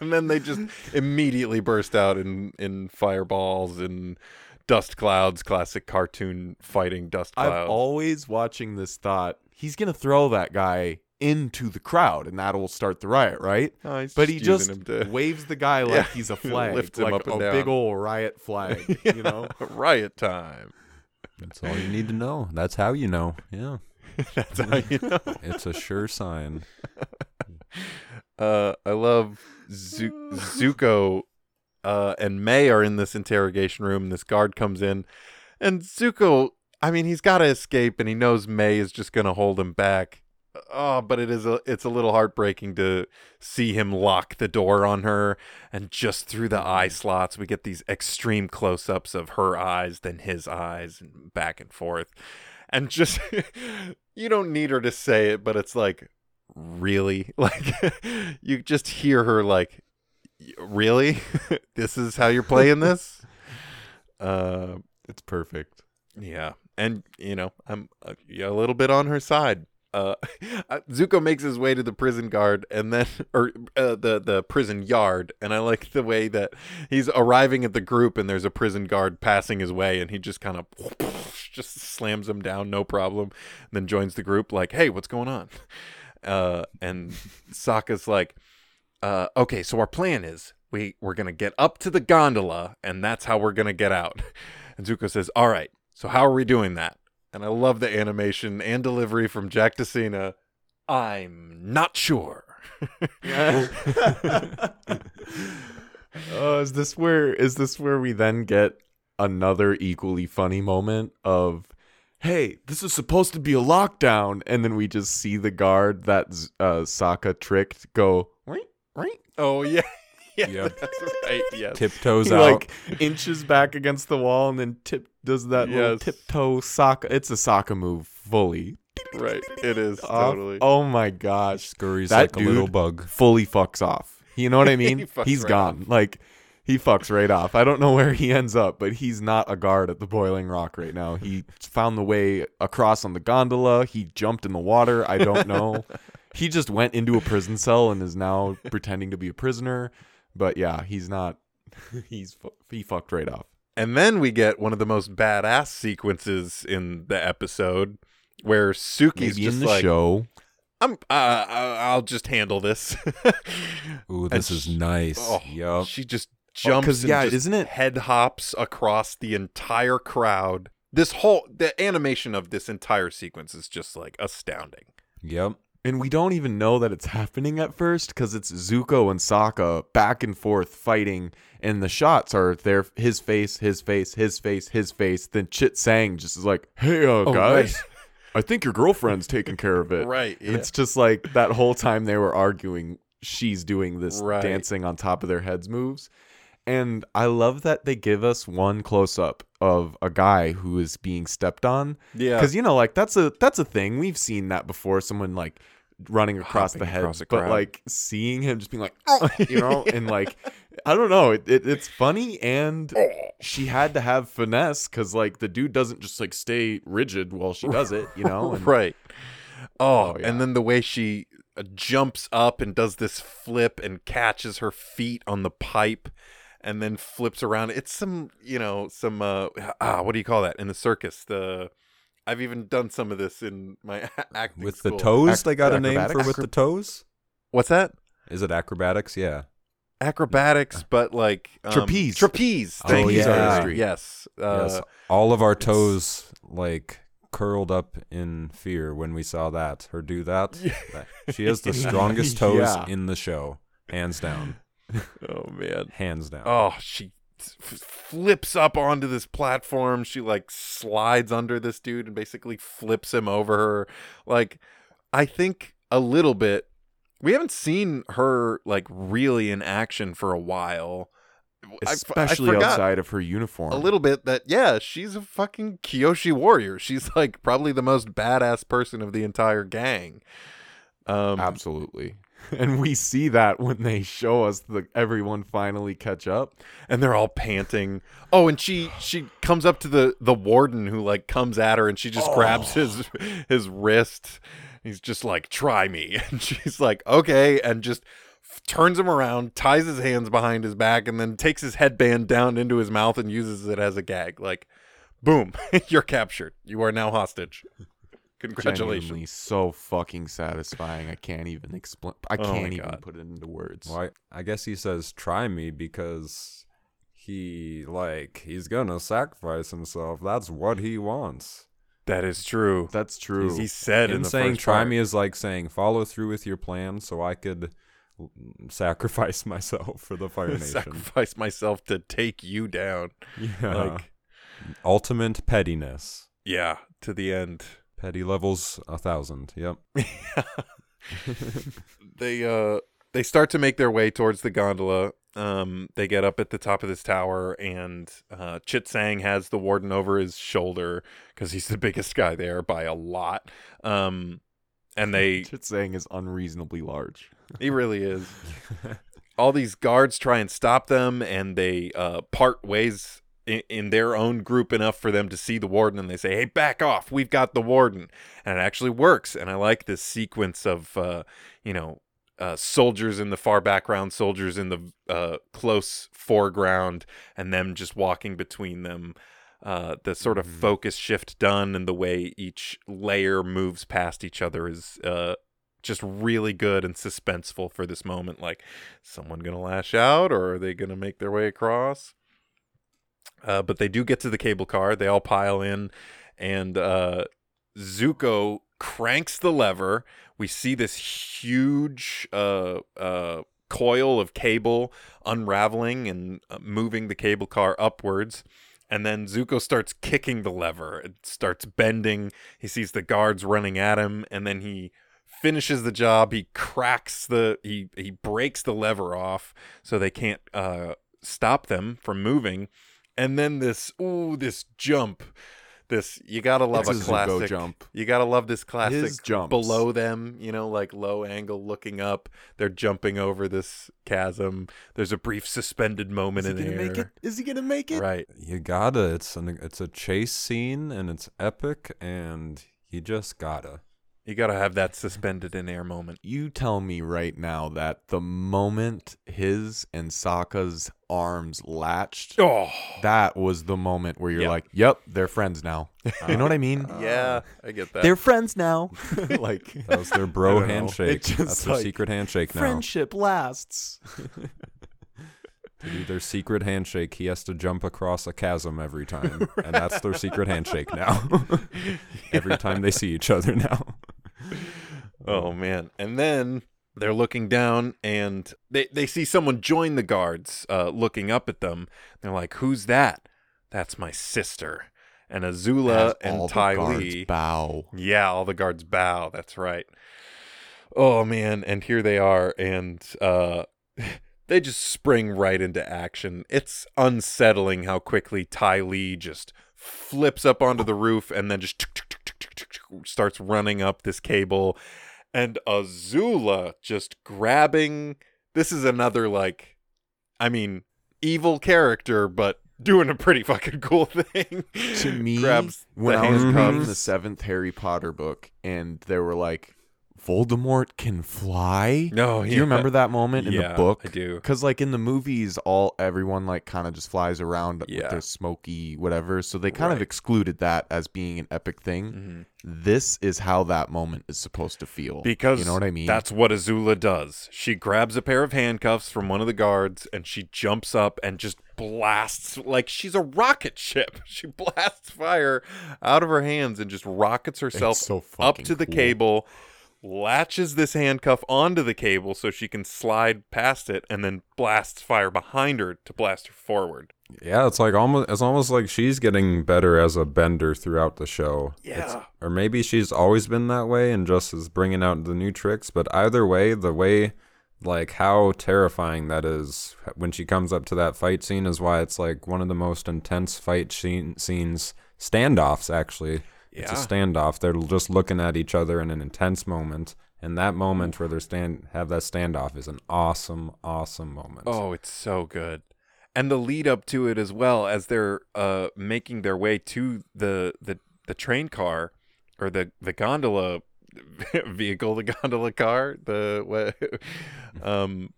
A: and then they just immediately burst out in in fireballs and dust clouds, classic cartoon fighting dust clouds.
B: i'm always watching this thought he's gonna throw that guy into the crowd and that'll start the riot, right?
A: Oh, he's
B: But he just
A: to
B: waves the guy like
A: Yeah,
B: he's a flag,
A: lifts him
B: like
A: up and
B: a
A: down.
B: big old riot flag. You know,
A: riot time.
C: That's all you need to know. That's how you know. Yeah.
A: That's how you know.
C: It's a sure sign.
A: Uh, I love Zu- Zuko uh, and Mai are in this interrogation room. This guard comes in, and Zuko. I mean, he's got to escape, and he knows Mai is just going to hold him back. Oh, but it is a it's a little heartbreaking to see him lock the door on her, and just through the eye slots, we get these extreme close-ups of her eyes, then his eyes, and back and forth, and just you don't need her to say it, but it's like really? Like you just hear her like really? This is how you're playing this? Uh
B: it's perfect.
A: yeah. And you know i'm uh, yeah, a little bit on her side uh zuko makes his way to the prison guard and then or uh, the the prison yard. And i like the way that he's arriving at the group and there's a prison guard passing his way and he just kind of just slams him down no problem then joins the group like hey what's going on? Uh and Sokka's like uh okay so our plan is we we're gonna get up to the gondola and that's how we're gonna get out. And Zuko says all right so how are we doing that and I love the animation and delivery from Jack DeSena I'm not sure.
B: Oh, is this where is this where we then get another equally funny moment of hey, this is supposed to be a lockdown. And then we just see the guard that uh Sokka tricked go right right.
A: Oh yeah. Yeah.
C: Yep.
A: that's right yes.
C: Tiptoes
B: he
C: out.
B: like inches back against the wall and then tip does that little tiptoe Sokka it's a soccer move fully
A: right it is
B: off.
A: totally
B: Oh my gosh.
C: scurries
B: that
C: like a little bug.
B: fully fucks off. You know what I mean?
A: He fucks
B: he's
A: right
B: gone. Like he fucks right off. I don't know where he ends up, but he's not a guard at the Boiling Rock right now. He found the way across on the gondola. He jumped in the water. I don't know. he just went into a prison cell and is now pretending to be a prisoner. But yeah, he's not. He's fu- he fucked right off.
A: And then we get one of the most badass sequences in the episode where Suki's
B: Maybe
A: just
B: in the
A: like,
B: show.
A: "I'm, uh, I- I'll just handle this."
C: Ooh, this is nice.
A: oh,
C: Yup.
A: She just jumps
B: 'cause,
A: and
B: yeah, isn't it-
A: head hops across the entire crowd. This whole the animation of this entire sequence is just like astounding.
C: Yep.
B: And we don't even know that it's happening at first because it's Zuko and Sokka back and forth fighting, and the shots are their his face, his face, his face, his face. Then Chit Sang just is like, "Hey, uh,
A: Oh,
B: guys,
A: right.
B: I think your girlfriend's taking care of it."
A: Right.
B: And it's just like that whole time they were arguing, she's doing this
A: Right.
B: dancing on top of their heads moves. And I love that they give us one close up of a guy who is being stepped on
A: yeah.
B: because you know like that's a that's a thing we've seen that before someone like running across
A: Hopping
B: the head
A: across
B: but
A: crowd.
B: like seeing him just being like you know and like i don't know it, it, it's funny and she had to have finesse because like the dude doesn't just like stay rigid while she does it you know and
A: right. Oh,
B: Oh, yeah.
A: and then the way she uh, jumps up and does this flip and catches her feet on the pipe and then flips around. It's some, you know, some uh ah, what do you call that in the circus? The I've even done some of this in my acting
C: With the toes,
B: Ac-
C: they got a name for
B: acrobatics?
C: with the toes.
A: What's that?
C: Is it acrobatics? Yeah.
A: Acrobatics, but like um,
B: Trapeze.
A: Trapeze.
C: Oh,
A: Thank you,
C: yeah.
A: artistry. Yes. Uh,
C: yes. All of our toes like curled up in fear when we saw that her do that. That- She has the strongest toes
B: Yeah.
C: in the show, hands down,
A: Oh man.
C: hands down.
A: Oh, she f- flips up onto this platform. She like slides under this dude and basically flips him over her. Like, I think a little bit. We haven't seen her like really in action for a while. I f- I
B: especially
A: forgot
B: outside of her uniform.
A: a little bit that yeah, she's a fucking Kyoshi warrior. She's like probably the most badass person of the entire gang. Um,
B: Absolutely. And we see that when they show us the everyone finally catch up.
A: and they're all panting. Oh, and she she comes up to the the warden who like comes at her and she just grabs oh. his his wrist. He's just like, "Try me," and she's like, "Okay," and just turns him around, ties his hands behind his back, and then takes his headband down into his mouth and uses it as a gag. Like, boom, you're captured. You are now hostage. Congratulations.
B: Genuinely so fucking satisfying. I can't even explain. I
A: Oh
B: can't even put it into words.
C: Well, I, I guess he says try me because he like he's gonna sacrifice himself. That's what he wants.
A: That is true.
B: That's true.
A: He said in the
C: saying
A: first
C: try
A: part.
C: me is like saying follow through with your plan so I could sacrifice myself for the Fire Nation.
A: sacrifice myself to take you down.
C: yeah.
A: Like,
C: ultimate pettiness.
A: yeah, to the end.
C: Petty levels a thousand. Yep.
A: they uh they start to make their way towards the gondola. Um, they get up at the top of this tower, and uh, Chit Sang has the warden over his shoulder because he's the biggest guy there by a lot. Um, and they
B: Chit Sang is unreasonably large.
A: he really is. All these guards try and stop them, and they uh, part ways in, in their own group enough for them to see the warden, and they say, "Hey, back off! We've got the warden," and it actually works. And I like this sequence of, uh, you know, uh, soldiers in the far background, soldiers in the uh, close foreground, and them just walking between them. Uh, the sort of
B: Mhm.
A: focus shift done and the way each layer moves past each other is uh, just really good and suspenseful for this moment. Like, someone gonna lash out, or are they gonna make their way across? Uh, but they do get to the cable car. They all pile in, and uh, Zuko cranks the lever. We see this huge uh, uh, coil of cable unraveling and uh, moving the cable car upwards. And then Zuko starts kicking the lever. It starts bending. He sees the guards running at him, and then he finishes the job. He cracks the he he breaks the lever off so they can't uh, stop them from moving. And then this ooh this jump, this you gotta love
B: It's
A: a
B: a Zuko
A: classic
B: jump.
A: You gotta love this classic
B: His jumps.
A: below them. You know, like low angle looking up. They're jumping over this chasm. There's a brief suspended moment
B: Is he
A: in
B: gonna
A: air.
B: make it? Is he gonna make it?
A: Right.
C: You gotta. It's an it's a chase scene and it's epic and you just gotta.
A: You gotta have that suspended in air moment.
B: You tell me right now that the moment his and Sokka's arms latched,
A: Oh.
B: that was the moment where you're
A: Yep.
B: like, "Yep, they're friends now." You know what I mean?
A: Uh, yeah, I get that.
B: They're friends now. like
C: That was their
B: I
C: bro
B: don't know.
C: handshake.
B: Just,
C: That's their
B: like,
C: secret handshake now.
B: friendship lasts.
C: To do their secret handshake, he has to jump across a chasm every time, and that's their secret handshake now. every time they see each other now.
A: Oh man. And then they're looking down and they, they see someone join the guards, uh, looking up at them. They're like, Who's that? That's my sister. And Azula and
B: the
A: Ty
B: guards
A: Lee.
B: bow.
A: Yeah, all the guards bow. That's right. Oh man, and here they are, and uh, they just spring right into action. It's unsettling how quickly Ty Lee just flips up onto the roof and then just starts running up this cable, and Azula just grabbing. This is another like, I mean, evil character, but doing a pretty fucking cool thing.
B: To me,
A: grabs
B: when
A: the
B: I was
A: handcuffs.
B: reading the seventh Harry Potter book, and they were like, "Voldemort can fly."
A: No,
B: Do you remember that moment in
A: yeah,
B: the book?
A: I do.
B: Because like in the movies, all everyone like kind of just flies around
A: Yeah.
B: with their smoky whatever. So they kind of excluded that as being an epic thing.
A: Mhm.
B: This is how that moment is supposed to feel.
A: Because
B: you know what I mean.
A: That's what Azula does. She grabs a pair of handcuffs from one of the guards and she jumps up and just blasts like she's a rocket ship. She blasts fire out of her hands and just rockets herself
B: so
A: up to the
B: cool.
A: cable, latches this handcuff onto the cable so she can slide past it and then blasts fire behind her to blast her forward.
C: Yeah, it's like almost it's almost like she's getting better as a bender throughout the show. It's-
A: Yeah.
C: or maybe she's always been that way and just is bringing out the new tricks, but either way, the way like how terrifying that is when she comes up to that fight scene is why it's like one of the most intense fight scene, scenes standoffs actually it's a standoff. They're just looking at each other in an intense moment and that moment where they're stand have that standoff is an awesome awesome moment.
A: Oh, it's so good. And the lead up to it as well as they're uh making their way to the the the train car or the the gondola vehicle, the gondola car, the what um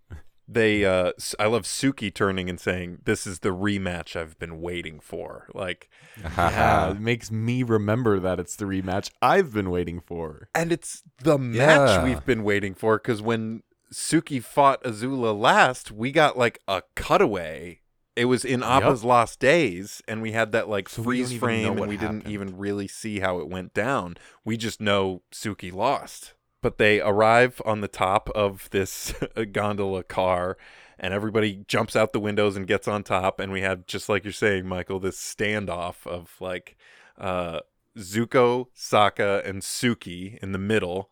A: they uh I love Suki turning and saying this is the rematch I've been waiting for. Like
B: Yeah, it makes me remember that it's the rematch I've been waiting for.
A: and it's the match
C: Yeah.
A: we've been waiting for cuz when Suki fought Azula last, we got like a cutaway. It was in Appa's Lost Days, and we had that like
B: So
A: freeze frame, and we didn't even really see how it went down. We just know Suki lost. But they arrive on the top of this gondola car, and everybody jumps out the windows and gets on top, and we have just like you're saying, Michael, this standoff of like uh, Zuko, Sokka, and Suki in the middle,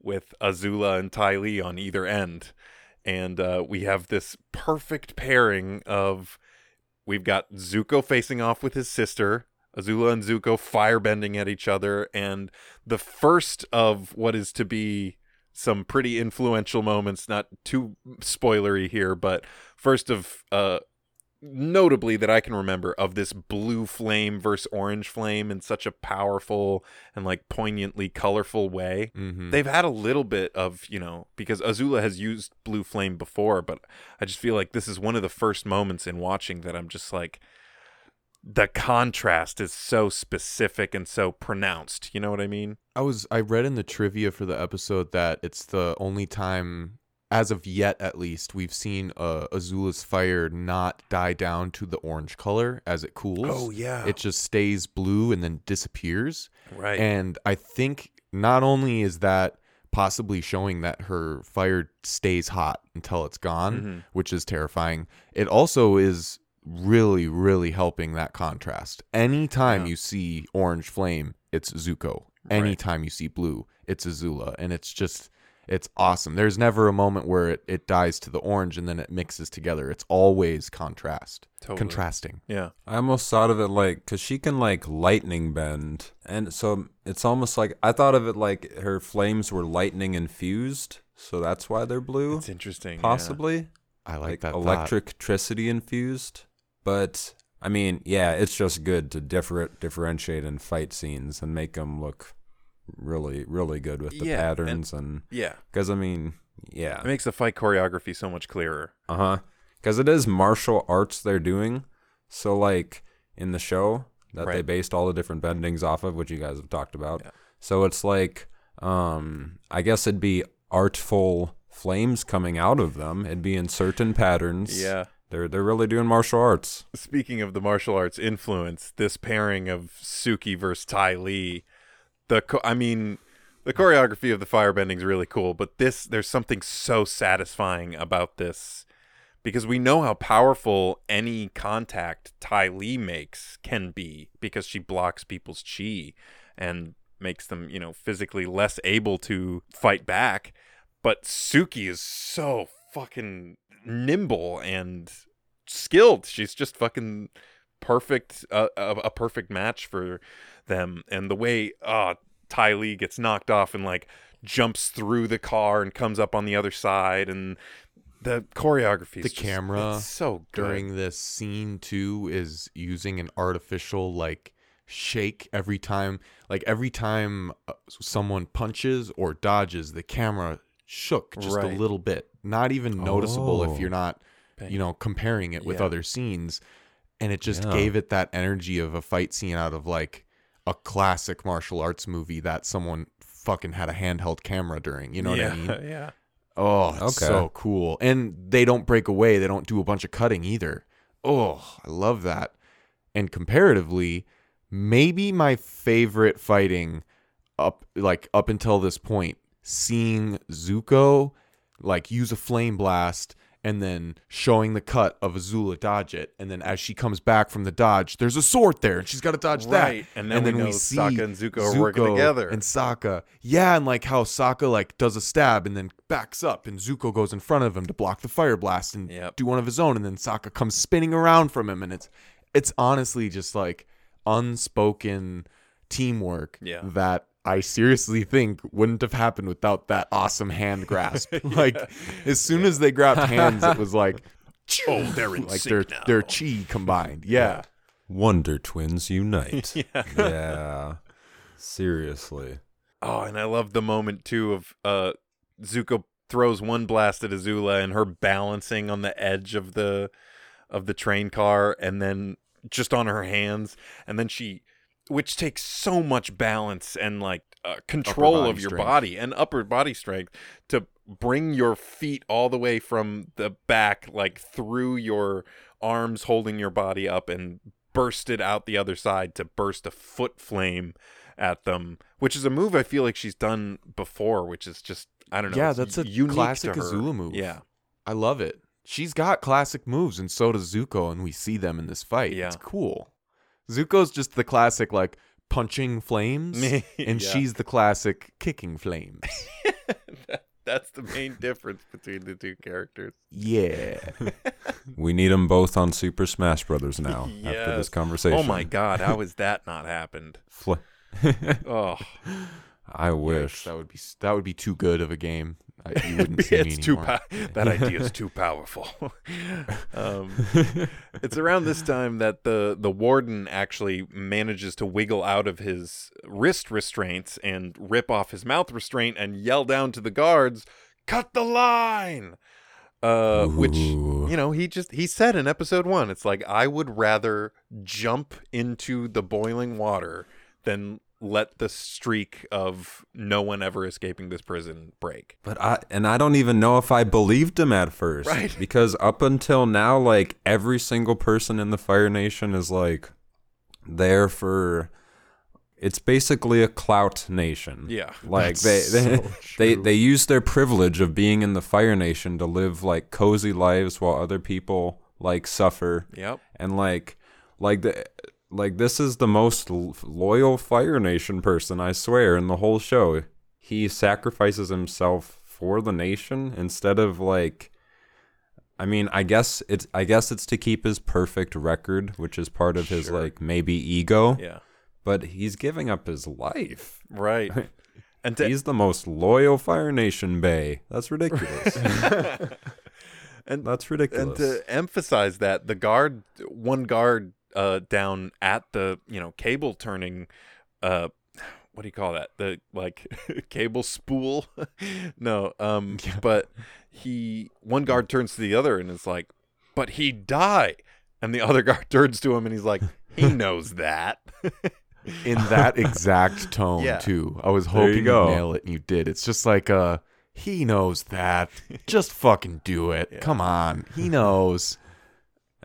A: with Azula and Ty Lee on either end. And uh, we have this perfect pairing of we've got Zuko facing off with his sister, Azula and Zuko firebending at each other, and the first of what is to be some pretty influential moments, not too spoilery here, but first of uh notably that I can remember of this blue flame versus orange flame in such a powerful and like poignantly colorful way.
B: Mm-hmm.
A: They've had a little bit of, you know, because Azula has used blue flame before, but I just feel like this is one of the first moments in watching that I'm just like the contrast is so specific and so pronounced. You know what I mean?
B: I was I read in the trivia for the episode that it's the only time as of yet at least we've seen uh, Azula's fire not die down to the orange color as it cools.
A: Oh, yeah.
B: It just stays blue and then disappears.
A: Right.
B: And I think not only is that possibly showing that her fire stays hot until it's gone,
A: Mhm.
B: which is terrifying, it also is really, really helping that contrast. Anytime
A: Yeah.
B: you see orange flame, it's Zuko.
A: Right.
B: Anytime you see blue, it's Azula. And it's just, it's awesome. There's never a moment where it, it dies to the orange and then it mixes together. It's always contrast.
A: Totally.
B: Contrasting.
A: yeah.
C: I almost thought of it like because she can like lightning bend, and so it's almost like I thought of it like her flames were lightning infused, so that's why they're blue,
A: It's interesting. yeah.
C: possibly
B: I like,
C: like
B: that. thought.
C: electricity infused. But I mean, yeah, it's just good to differ- differentiate in fight scenes and make them look really, really good with the
A: Yeah,
C: patterns and
A: Yeah.
C: because I mean, yeah,
A: It makes the fight choreography so much clearer.
C: uh huh. Because it is martial arts they're doing. So, like in the show that they based all the different bendings off of, which you guys have talked about.
A: Yeah.
C: So it's like, um, I guess it'd be artful flames coming out of them. It'd be in certain patterns.
A: Yeah.
C: They're they're really doing martial arts.
A: Speaking of the martial arts influence, this pairing of Suki versus Ty Lee, the cho- I mean, the choreography of the firebending is really cool, but this there's something so satisfying about this because we know how powerful any contact Ty Lee makes can be because she blocks people's chi and makes them, you know, physically less able to fight back. But Suki is so fucking nimble and skilled. She's just fucking perfect, uh, a, a perfect match for them. And the way uh, Ty Lee gets knocked off and like jumps through the car and comes up on the other side, and the choreography,
B: The
A: just-
B: camera
A: it's so good.
B: during this scene too is using an artificial like shake every time like every time uh, someone punches or dodges the camera shook just
A: Right.
B: a little bit not even noticeable
C: Oh.
B: if you're not you know comparing it with
A: Yeah.
B: other scenes and it just
C: Yeah.
B: gave it that energy of a fight scene out of like a classic martial arts movie that someone fucking had a handheld camera during you know
A: yeah,
B: what i mean
A: yeah.
B: Oh, it's
C: Okay.
B: so cool. And they don't break away. They don't do a bunch of cutting either. Oh, I love that. And comparatively, maybe my favorite fighting up like up until this point, seeing Zuko like use a flame blast and then showing the cut of Azula dodge it, and then as she comes back from the dodge, there's a sword there, and she's got to dodge
A: Right,
B: that.
A: and then we know Sokka and Zuko are working together.
B: And Sokka, yeah, and like how Sokka like does a stab and then backs up, and Zuko goes in front of him to block the fire blast and
A: Yep.
B: do one of his own, and then Sokka comes spinning around from him, and it's it's honestly just like unspoken teamwork
A: Yeah.
B: that I seriously think wouldn't have happened without that awesome hand grasp. Like as soon as they grabbed hands, it was like,
A: Oh, they're in
B: like
A: sync
B: their
A: now.
B: their chi combined. Yeah.
C: Wonder Twins unite.
A: Yeah.
C: yeah. Seriously.
A: Oh, and I love the moment too of uh Zuko throws one blast at Azula and her balancing on the edge of the of the train car and then just on her hands and then she which takes so much balance and like uh, control of your
B: strength.
A: body and upper body strength to bring your feet all the way from the back like through your arms holding your body up and burst it out the other side to burst a foot flame at them, which is a move I feel like she's done before, which is just I don't know.
B: Yeah, that's a
A: unique
B: classic. Azula move.
A: Yeah,
B: I love it. She's got classic moves, and so does Zuko, and we see them in this fight.
A: Yeah.
B: It's cool. Zuko's just the classic, like, punching flames, and
A: Yeah.
B: she's the classic kicking flames.
A: That- that's the main difference between the two characters.
B: yeah.
C: We need them both on Super Smash Brothers now after this oh conversation.
A: Oh my god, how has that not happened?
C: Fl-
A: Oh,
C: I
B: Yikes,
C: wish.
B: that would be that would be too good of a game. I, you wouldn't see
A: it's too pow- that idea is too powerful. um, it's around this time that the the warden actually manages to wiggle out of his wrist restraints and rip off his mouth restraint and yell down to the guards, "Cut the line!" Uh, which you know he just he said in episode one. It's like I would rather jump into the boiling water than let the streak of no one ever escaping this prison break.
C: But I and I don't even know if I believed him at first.
A: Right.
C: Because up until now, like every single person in the Fire Nation is like there for it's basically a clout nation.
A: Yeah.
C: Like they they,
B: so
C: they they use their privilege of being in the Fire Nation to live like cozy lives while other people like suffer
A: Yep.
C: and like like the like this is the most loyal Fire Nation person I swear in the whole show. He sacrifices himself for the nation instead of like I mean, I guess it's I guess it's to keep his perfect record, which is part of his
A: Sure.
C: like maybe ego,
A: Yeah.
C: but he's giving up his life.
A: Right. And to,
C: He's the most loyal Fire Nation bay. That's ridiculous.
A: and
C: That's ridiculous.
A: and to emphasize that the guard one guard uh down at the you know cable turning uh what do you call that the like cable spool no um but he one guard turns to the other and is like but he die and the other guard turns to him and he's like he knows that
B: in that exact tone
A: Yeah.
B: too. I was
C: hoping you go.
B: nail it, and you did. It's just like uh, he knows that. Just fucking do it.
A: Yeah.
B: Come on, he knows.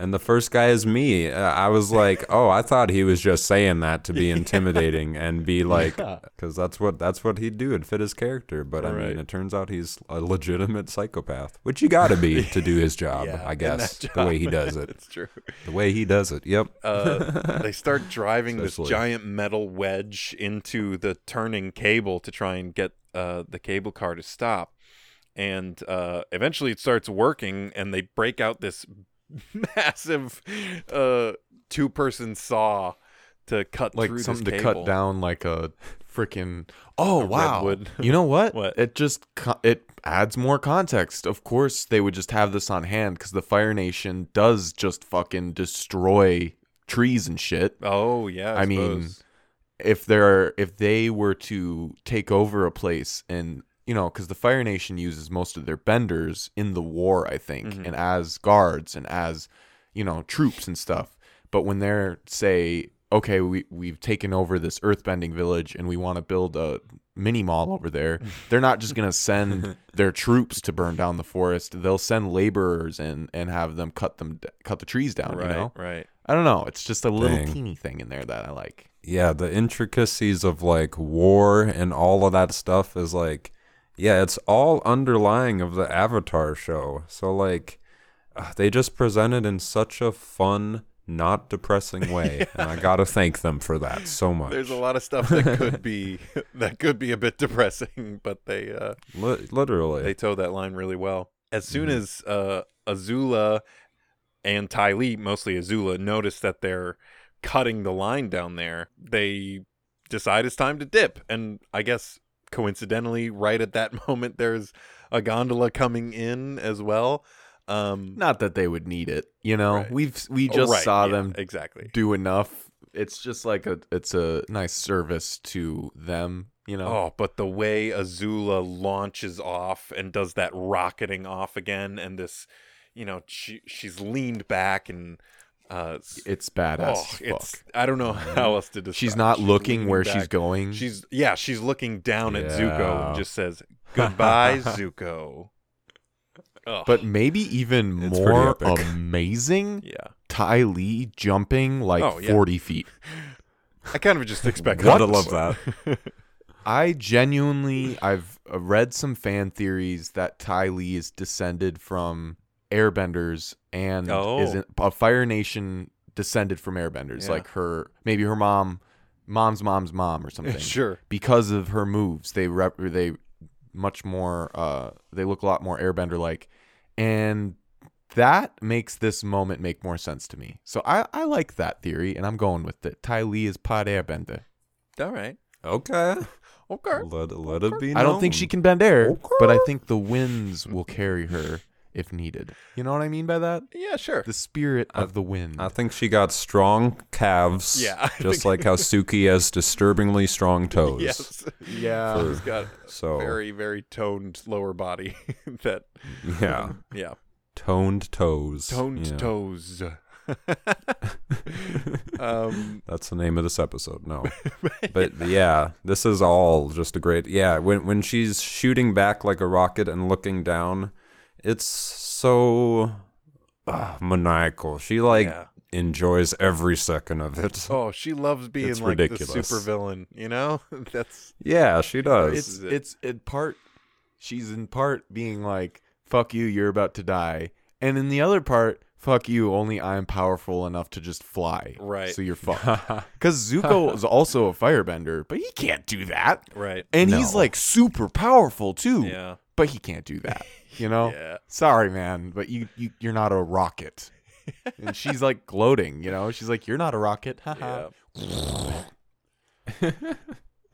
C: And the first guy is me. Uh, I was like, oh, I thought he was just saying that to be intimidating and be like, because that's what that's what he'd do. It'd fit his character. But I
A: Right.
C: mean, it turns out he's a legitimate psychopath, which you got to be to do his job.
A: Yeah,
C: I guess
A: that
C: the way he does it,
A: it's true
C: the way he does it. Yep.
A: uh, they start driving this giant metal wedge into the turning cable to try and get uh, the cable car to stop. And uh, eventually it starts working, and they break out this massive uh, two person saw to cut
B: Like
A: through
B: something to cut down, like a freaking. Oh
A: A
B: wow!
A: redwood.
B: You know what?
A: What?
B: It just it adds more context. Of course, they would just have this on hand because the Fire Nation does just fucking destroy trees and shit.
A: Oh, yeah. I,
B: I mean, if there are, if they were to take over a place and you know because the fire nation uses most of their benders in the war i think
A: Mhm.
B: and as guards and as you know troops and stuff but when they're say okay we, we've taken over this earthbending village and we want to build a mini mall over there they're not just going to send their troops to burn down the forest they'll send laborers and and have them cut them cut the trees down
A: right,
B: you know
A: right.
B: i don't know it's just a little
C: Dang.
B: teeny thing in there that i like
C: yeah, the intricacies of like war and all of that stuff is like, yeah, it's all underlying of the Avatar show. So like, uh, they just presented in such a fun, not depressing way, and I gotta thank them for that so much.
A: There's a lot of stuff that could be that could be a bit depressing, but they uh,
C: Li- literally.
A: they toe that line really well. As soon
C: Mhm.
A: as uh, Azula and Ty Lee, mostly Azula, notice that they're cutting the line down there, they decide it's time to dip. And I guess coincidentally, right at that moment, there's a gondola coming in as well. Um,
B: Not that they would need it, you know.
A: Right.
B: We've we
A: oh,
B: just
A: right,
B: saw
A: yeah,
B: them
A: exactly.
B: do enough. It's just like a it's a nice service to them, you know.
A: Oh, but the way Azula launches off and does that rocketing off again, and this, you know, she she's leaned back and uh,
B: It's badass.
A: oh, it's I don't know how else to describe.
B: she's not looking
A: leaning
B: where she's going.
A: She's yeah, she's looking down at Zuko and just says goodbye, Zuko. Ugh.
B: but maybe even
C: It's
B: more amazing,
A: yeah,
B: Ty Lee jumping like
A: Oh, yeah.
B: 40 feet.
A: I kind of just expected.
C: Gotta love that.
B: I genuinely, I've read some fan theories that Ty Lee is descended from airbenders and
A: Oh.
B: is a Fire Nation descended from airbenders.
A: Yeah.
B: Like her, maybe her mom, mom's mom's mom or something.
A: sure.
B: Because of her moves, they rep, they much more, uh, they look a lot more airbender like. And that makes this moment make more sense to me. So I, I like that theory and I'm going with it. Ty Lee is pod airbender.
A: All right.
C: Okay.
A: Okay.
C: Let, let it be
B: I don't think she can bend air,
C: Okay.
B: but I think the winds will carry her if needed. You know what I mean by that?
A: Yeah, sure.
B: The spirit of the wind.
C: I think she got strong calves.
A: Yeah, I
C: Just like how Suki has disturbingly strong toes.
A: Yes.
B: yeah.
A: She's got
C: So
A: very very toned lower body that
C: yeah,
A: yeah
C: toned toes.
A: toned
C: Yeah.
A: toes um
C: That's the name of this episode. No, but yeah, this is all just a great. Yeah, when when she's shooting back like a rocket and looking down, it's so uh, maniacal. She like
A: yeah.
C: enjoys every second of it.
A: oh she loves being
C: It's
A: like the
C: ridiculous.
A: super villain you know that's
C: Yeah, she does.
B: it's it's in part she's in part being like, fuck you, you're about to die. And in the other part, fuck you, only I'm powerful enough to just fly.
A: Right.
B: So you're fucked. Because Zuko is also a firebender, but he can't do that.
A: right
B: And he's like super powerful too.
A: yeah
B: But he can't do that. You know?
A: yeah.
B: Sorry man but you, you you're not a rocket. And she's like gloating you know? She's like you're not a rocket haha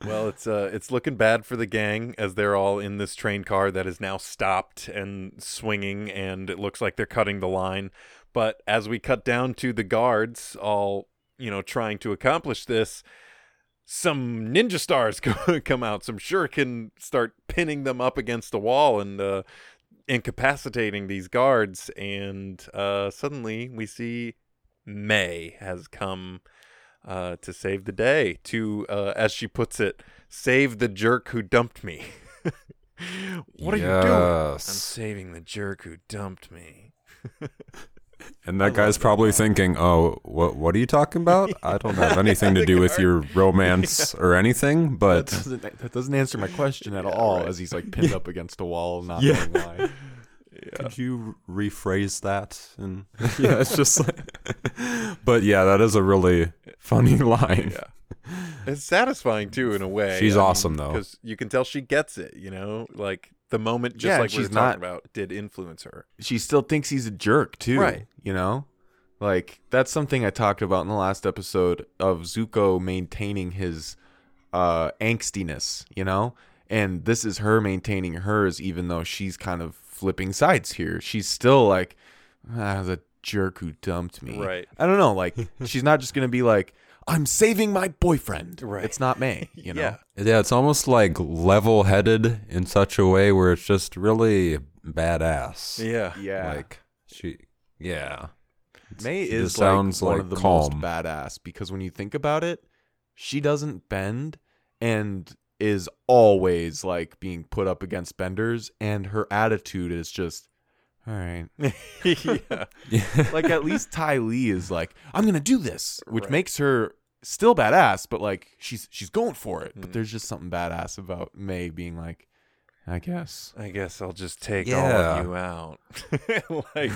A: well it's uh it's looking bad for the gang as they're all in this train car that is now stopped and swinging and it looks like they're cutting the line. But as we cut down to the guards all you know trying to accomplish this some ninja stars come out some shuriken start pinning them up against the wall and uh incapacitating these guards and uh suddenly we see Mai has come uh, to save the day, to, uh, as she puts it, save the jerk who dumped me. what are you doing? I'm saving the jerk who dumped me.
C: And
A: I
C: that guy's
A: love that
C: probably thinking, "Oh, what what are you talking about? I don't have anything to do with your romance or anything."
B: that
C: But
B: doesn't, that doesn't answer my question at
A: Yeah,
B: all
A: right.
B: as he's like pinned up against a wall not
C: Yeah.
B: knowing why
A: Yeah.
C: could you rephrase that? And yeah, it's just like. but yeah, that is a really funny line.
A: Yeah. It's satisfying too, in a way.
C: She's awesome, though.
A: because you can tell she gets it. You know, like the moment, just
B: Yeah,
A: like we were
B: she's
A: talking
B: not-
A: about, did influence her.
B: she still thinks he's a jerk too
A: Right.
B: you know like that's something i talked about in the last episode of zuko maintaining his uh angstiness you know and this is her maintaining hers even though she's kind of flipping sides here she's still like ah the jerk who dumped me
A: Right.
B: i don't know like she's not just gonna be like i'm saving my boyfriend
A: Right.
B: it's not Mai you know
A: Yeah.
C: Yeah, it's almost like level-headed in such a way where it's just really badass.
A: Yeah.
B: yeah
C: Like she, yeah.
B: Mai
C: It
B: is
C: just sounds
B: like one
C: like
B: of the
C: calm.
B: most badass because when you think about it, she doesn't bend and is always like being put up against benders, and her attitude is just, all right.
A: yeah.
C: Yeah.
B: Like at least Ty Lee is like, I'm gonna do this, which
A: Right.
B: makes her still badass, but like she's she's going for it. But
A: Mm.
B: there's just something badass about Mai being like, I guess.
A: I guess I'll just take all of you out. like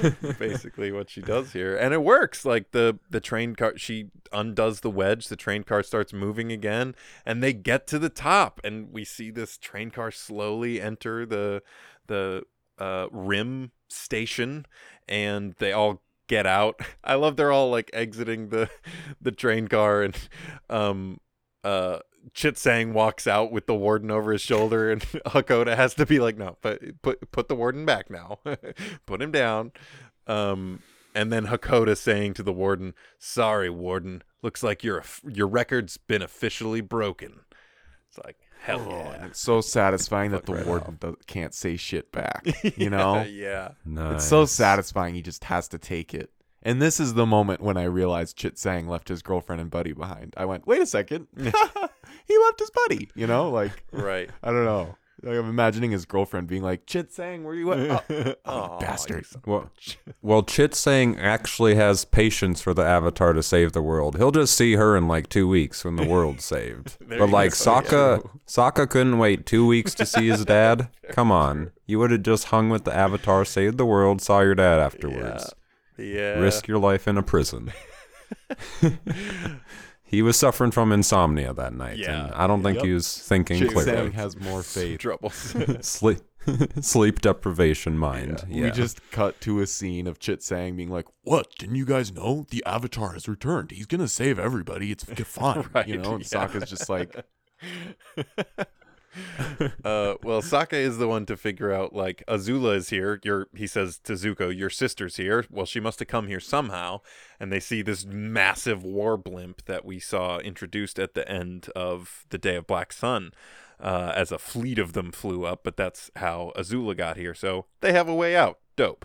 A: basically what she does here. And it works. Like the the train car she undoes the wedge, the train car starts moving again, and they get to the top and we see this train car slowly enter the the uh rim station and they all get out. I love they're all like exiting the the train car and um uh Chit Sang walks out with the warden over his shoulder, and Hakoda has to be like, "No, but put put the warden back now, put him down." Um, and then Hakoda saying to the warden, "Sorry, warden. Looks like your your record's been officially broken." It's like hell
B: Oh,
A: yeah,
B: and it's so satisfying that the
A: right
B: warden does, can't say shit back. You know,
A: yeah,
C: Nice.
B: it's so satisfying. He just has to take it. And this is the moment when I realized Chit Sang left his girlfriend and buddy behind. I went, wait a second, he left his buddy. You know, like
A: right.
B: I don't know. Like, I'm imagining his girlfriend being like, Chit Sang, where are you at? Oh,
A: Oh,
B: bastard.
A: you son of
C: Well, well, Chit Sang actually has patience for the Avatar to save the world. He'll just see her in like two weeks when the world's saved. But like. Sokka, Sokka couldn't wait two weeks to see his dad. Come on, you would have just hung with the Avatar, saved the world, saw your dad afterwards.
A: yeah,
C: Risk your life in a prison. He was suffering from insomnia that night,
A: Yeah.
C: and I don't think
A: Yep.
C: he was thinking
B: Chit
C: clearly.
B: Sang has more faith.
A: troubles.
C: sleep sleep deprivation mind. Yeah.
B: We just cut to a scene of Chit Sang being like, "What? Didn't you guys know the Avatar has returned? He's gonna save everybody. It's fine,
A: Right,
B: you know." And
A: yeah.
B: Sokka's just like,
A: uh, well, Sokka is the one to figure out like Azula is here. Your he says to Zuko, "Your sister's here." Well, she must have come here somehow, and they see this massive war blimp that we saw introduced at the end of the Day of Black Sun. Uh, as a fleet of them flew up, but that's how Azula got here. So they have a way out. Dope.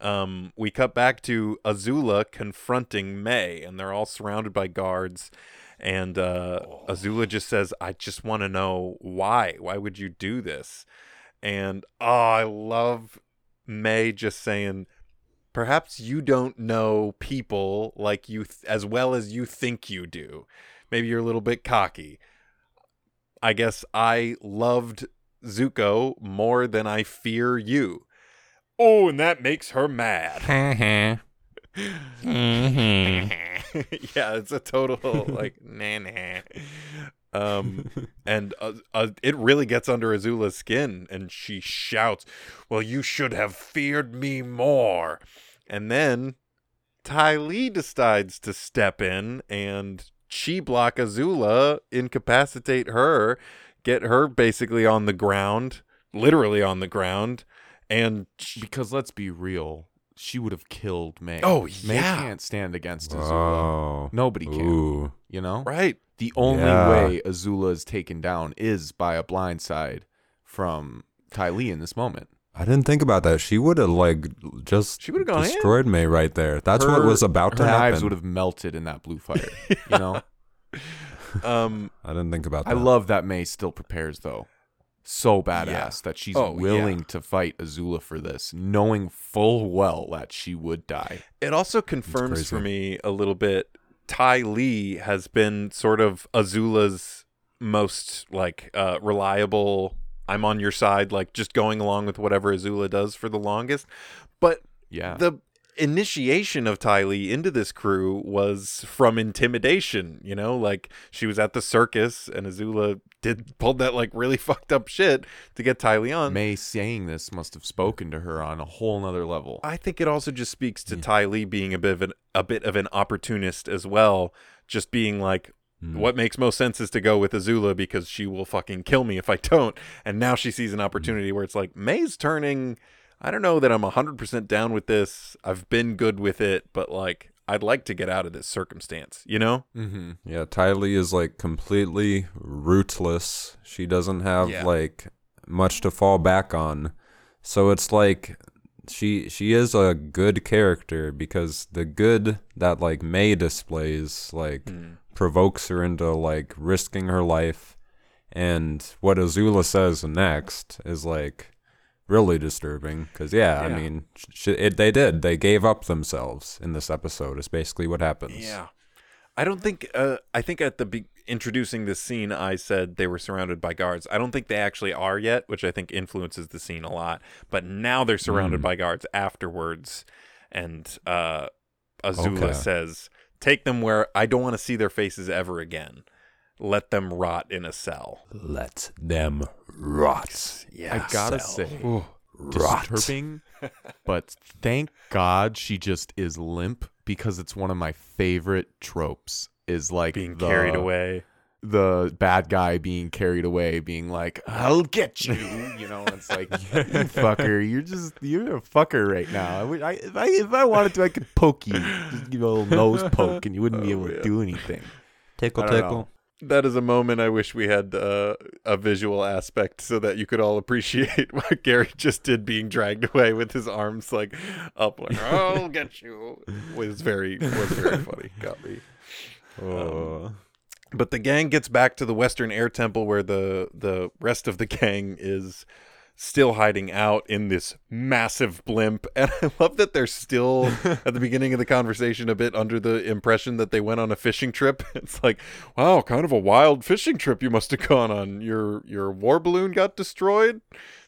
A: Um, we cut back to Azula confronting Mai, and they're all surrounded by guards. And uh, Azula just says, I just want to know why. Why would you do this? And oh, I love Mai just saying, perhaps you don't know people like you th- as well as you think you do. Maybe you're a little bit cocky. I guess I loved Zuko more than I fear you. Oh, and that makes her mad. yeah, it's a total like nah nah. Um, and uh, uh, it really gets under Azula's skin, and she shouts, "Well, you should have feared me more." And then Ty Lee decides to step in and chi block Azula, incapacitate her, get her basically on the ground, literally on the ground, and
B: because let's be real, she would have killed Mai.
A: Oh,
B: Mai
A: yeah.
B: can't stand against Azula. Nobody can.
C: Ooh.
B: You know,
A: right.
B: the only
C: Yeah.
B: way Azula is taken down is by a blindside from Ty Lee in this moment.
C: I didn't think about that. She would have like just
A: She would've gone in.
C: destroyed Mai right there. That's what was about to
B: Her
C: happen.
B: knives would have melted in that blue fire. You know,
A: Um,
C: I didn't think about that.
B: I love that Mai still prepares though. So badass
A: Yeah.
B: that she's
A: Oh, yeah.
B: willing to fight Azula for this, knowing full well that she would die.
A: It also confirms for me a little bit. Ty Lee has been sort of Azula's most like uh, reliable. I'm on your side, like just going along with whatever Azula does for the longest. But
B: Yeah.
A: the initiation of Ty Lee into this crew was from intimidation. You know, like she was at the circus and Azula did pulled that like really fucked up shit to get Ty Lee on.
B: Mai saying this must have spoken to her on a whole nother level.
A: I think it also just speaks to Ty Lee being a bit of an a bit of an opportunist as well, just being like hmm. what makes most sense is to go with Azula because she will fucking kill me if I don't. And now she sees an opportunity where it's like Mai's turning I don't know that I'm 100% down with this. I've been good with it, but like I'd like to get out of this circumstance, you know?
B: mm-hmm.
C: Yeah, Ty Lee is like completely rootless. She doesn't have
A: Yeah.
C: like much to fall back on. So it's like she she is a good character because the good that like Mai displays like provokes her into like risking her life and what Azula says next is like really disturbing because yeah, I mean sh- it, they did they gave up themselves in this episode is basically what happens
A: Yeah. I don't think. Uh, I think at the be- introducing this scene, I said they were surrounded by guards. I don't think they actually are yet, which I think influences the scene a lot. But now they're surrounded
C: Mm.
A: by guards afterwards, and uh, Azula
C: Okay.
A: says, "Take them where I don't want to see their faces ever again. Let them rot in a cell."
C: Let them rot.
A: Yeah,
B: I gotta
A: cell.
B: say,
C: Rot.
B: disturbing, but thank God she just is limp because it's one of my favorite tropes. Is like
A: being
B: the,
A: carried away.
B: the bad guy being carried away, being like, "I'll get you," you know. And it's like, you fucker, you're just you're a fucker right now. I, would, I, if I if I wanted to, I could poke you, just give you a little nose poke, and you wouldn't be
A: Oh,
B: able to do anything.
C: Tickle,
B: I don't know.
A: That is a moment I wish we had uh, a visual aspect so that you could all appreciate what Gary just did being dragged away with his arms like up like I'll get you was very was very funny. Got me.
C: Oh.
A: But the gang gets back to the Western Air Temple where the the rest of the gang is still hiding out in this massive blimp. And I love that they're still at the beginning of the conversation a bit under the impression that they went on a fishing trip. It's like, wow, kind of a wild fishing trip you must have gone on. Your your war balloon got destroyed.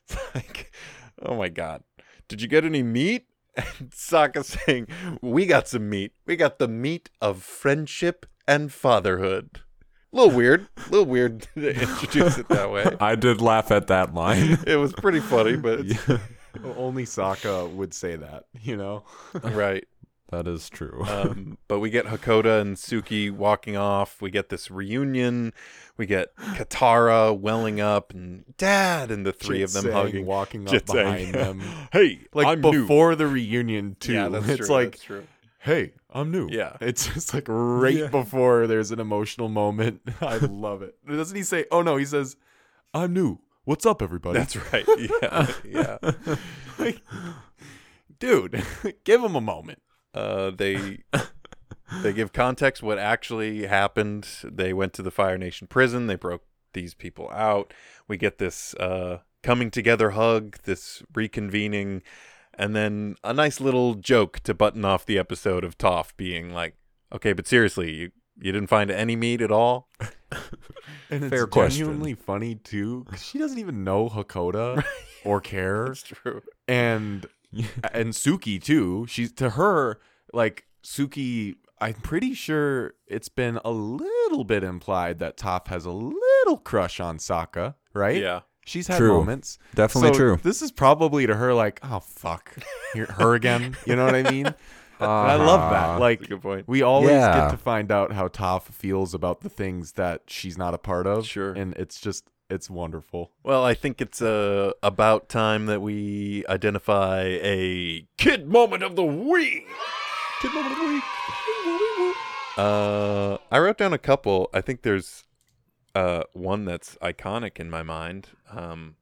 A: It's like, oh my god. Did you get any meat? And Sokka saying, We got some meat. We got the meat of friendship and fatherhood. A little weird. A little weird to introduce it that way.
C: I did laugh at that line.
A: It was pretty funny, but it's
B: Only Sokka would say that, you know.
A: right.
C: that is true.
A: Um, but we get Hakoda and Suki walking off. We get this reunion. We get Katara welling up and Dad and the three of them
B: Chit Sang
A: hugging.
B: walking up
A: Chit Sang,
B: behind them,
A: Hey,
B: like
A: I'm new."
B: before the reunion too.
A: Yeah, that's
B: it's
A: true.
B: like,
A: that's true.
B: Hey, I'm new.
A: Yeah.
B: It's just like right
C: Yeah.
B: before there's an emotional moment. I love it. Doesn't he say, oh no, he says, I'm new. What's up, everybody?
A: That's right. Yeah, yeah.
B: like, dude, give him a moment.
A: Uh, they they give context what actually happened. They went to the Fire Nation prison. They broke these people out. We get this uh, coming together hug, this reconvening, and then a nice little joke to button off the episode of Toph being like, "Okay, but seriously, you you didn't find any meat at all."
B: And it's
C: Fair question.
B: genuinely funny too, 'cause she doesn't even know Hakoda or care.
A: That's true.
B: and and Suki too. She's to her like Suki. I'm pretty sure it's been a little bit implied that Toph has a little crush on Sokka, right?
A: Yeah.
B: She's had
C: True.
B: moments.
C: Definitely
B: So
C: true.
B: This is probably to her like, oh fuck, Here, her again. You know what I mean? And I love that.
C: Uh-huh.
B: Like
A: good point.
B: we always
C: Yeah.
B: get to find out how Toph feels about the things that she's not a part of.
A: Sure.
B: and it's just it's wonderful.
A: Well, I think it's uh, about time that we identify a kid moment of the week.
B: Kid moment of the week.
A: Uh, I wrote down a couple. I think there's uh, one that's iconic in my mind. Um,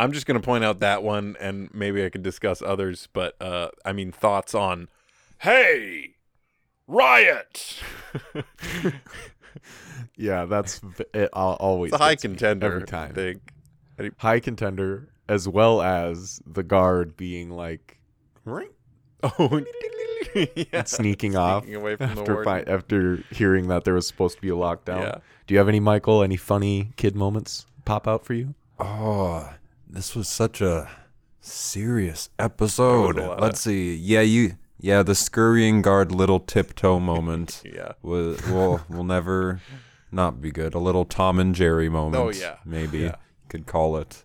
A: I'm just going to point out that one, and maybe I could discuss others. But uh, I mean, thoughts on, hey, riot.
B: Yeah, that's it. I'll always
A: It's a high contender
B: every time.
A: I think.
B: high contender as well as the guard being like
A: Oh, yeah.
B: sneaking off
A: Sneaking away from
B: after
A: warden.
B: fi- after hearing that there was supposed to be a lockdown.
A: Yeah.
B: Do you have any Michael any funny kid moments pop out for you?
C: Oh, this was such a serious episode.
A: A
C: Let's see. Yeah, you. Yeah, the scurrying guard little tiptoe moment
A: Yeah.
C: will will will never not be good. A little Tom and Jerry moment.
A: Oh, yeah.
C: maybe
A: Yeah.
C: could call it.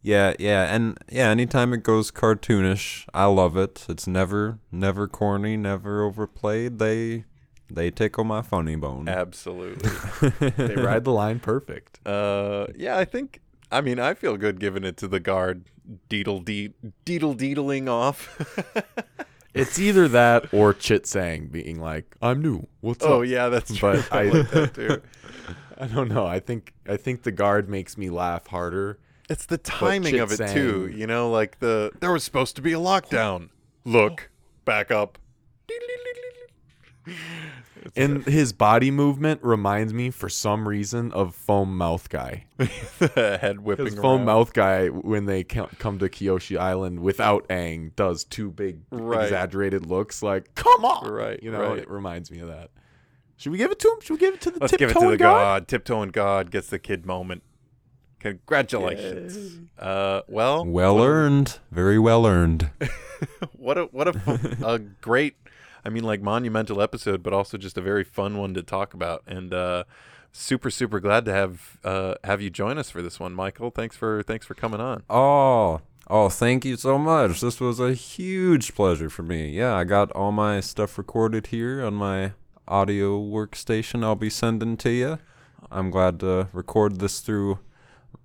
C: Yeah, yeah, and yeah. Anytime it goes cartoonish, I love it. It's never never corny, never overplayed. They they tickle my funny bone.
A: Absolutely.
B: They ride the line perfect.
A: Uh, yeah, I think. I mean, I feel good giving it to the guard, deedle dee deedle deedling off.
B: It's either that or Chit Sang being like, "I'm new. What's
A: oh
B: up?"
A: yeah, that's true.
B: But
A: I
B: I,
A: like that too.
B: I don't know. I think I think the guard makes me laugh harder.
A: It's the timing of it
B: Chit
A: too. You know, like the there was supposed to be a lockdown. Look, back up.
B: And his body movement reminds me, for some reason, of Foam Mouth Guy.
A: Head whipping
B: Because Foam
A: around.
B: Mouth Guy, when they come to Kyoshi Island without Aang, does two big
A: Right.
B: exaggerated looks like "Come on!"
A: Right,
B: You know,
A: right.
B: it reminds me of that. Should we give it to him? Should we give it to the
A: Let's give it to the
B: god?
A: god. Tiptoeing god gets the kid moment. Congratulations. Uh, well,
C: Well earned. Very well earned.
A: what a what a a great, I mean, like monumental episode, but also just a very fun one to talk about. And uh, super super glad to have uh, have you join us for this one, Michael. Thanks for thanks for coming on.
C: Oh, oh, thank you so much. This was a huge pleasure for me. Yeah, I got all my stuff recorded here on my audio workstation I'll be sending to you. I'm glad to record this through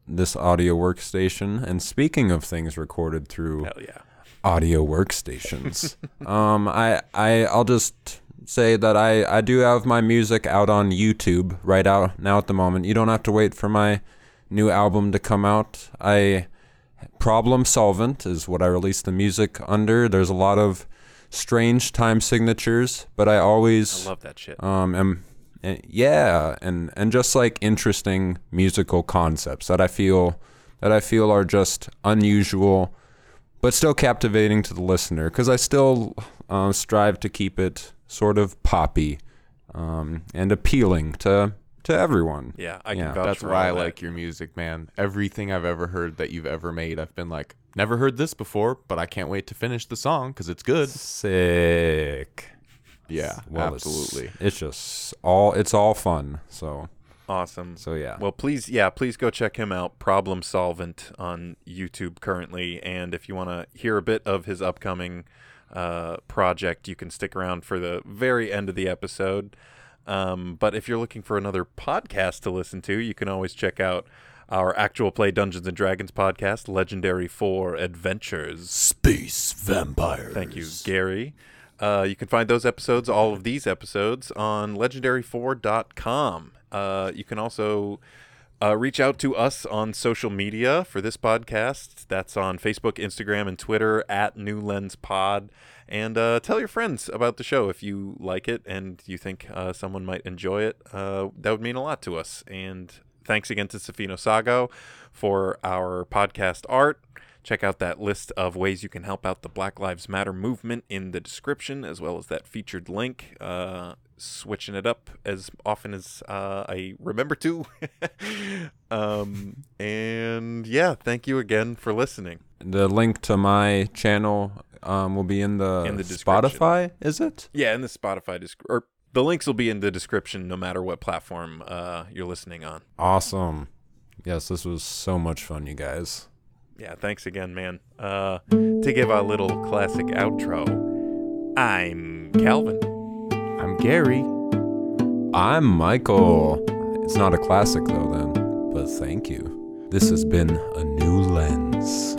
C: this audio workstation. And speaking of things recorded through
A: Hell yeah.
C: Audio workstations. um, I I I'll just say that I I do have my music out on YouTube right out now at the moment. You don't have to wait for my new album to come out. I Problem Solvent is what I release the music under. There's a lot of strange time signatures, but I always
A: I love that shit.
C: um and, and yeah and and just like interesting musical concepts that i feel that i feel are just unusual but still captivating to the listener because i still uh, strive to keep it sort of poppy um, and appealing to to everyone
A: Yeah, I can
C: Yeah,
A: vouch
B: That's
A: for
B: why I
A: that.
B: like your music, man. Everything I've ever heard that you've ever made, I've been like, never heard this before, but I can't wait to finish the song because it's good.
C: sick
B: Yeah,
C: Well, it's-
B: absolutely.
C: it's just all it's all fun so
A: Awesome.
C: so yeah
A: Well, please, yeah, please go check him out, Problem Solvent, on YouTube currently. And if you want to hear a bit of his upcoming uh, project, you can stick around for the very end of the episode. Um, but if you're looking for another podcast to listen to, you can always check out our actual play Dungeons and Dragons podcast, Legendary Four Adventures.
B: Space vampires.
A: Thank you, Gary. Uh, you can find those episodes, all of these episodes, on legendary4.com. Uh, you can also uh, reach out to us on social media for this podcast. That's on Facebook, Instagram, and Twitter at New Lens Pod. And uh, tell your friends about the show if you like it and you think uh, someone might enjoy it. Uh, that would mean a lot to us. And thanks again to Sophina Saggau for our podcast art. Check out that list of ways you can help out the Black Lives Matter movement in the description, as well as that featured link. Switching it up as often as uh, I remember to. um, and yeah, thank you again for listening.
C: the link to my channel um, will be in the,
A: In the
C: spotify is it
A: Yeah, in the Spotify descri- or the links will be in the description, no matter what platform uh, you're listening on.
C: Awesome. Yes, this was so much fun, you guys.
A: Yeah, thanks again, man. Uh, to give our little classic outro, I'm Calvin.
B: I'm Gary.
C: I'm Michael. It's not a classic though, then, but thank you. This has been a new lens.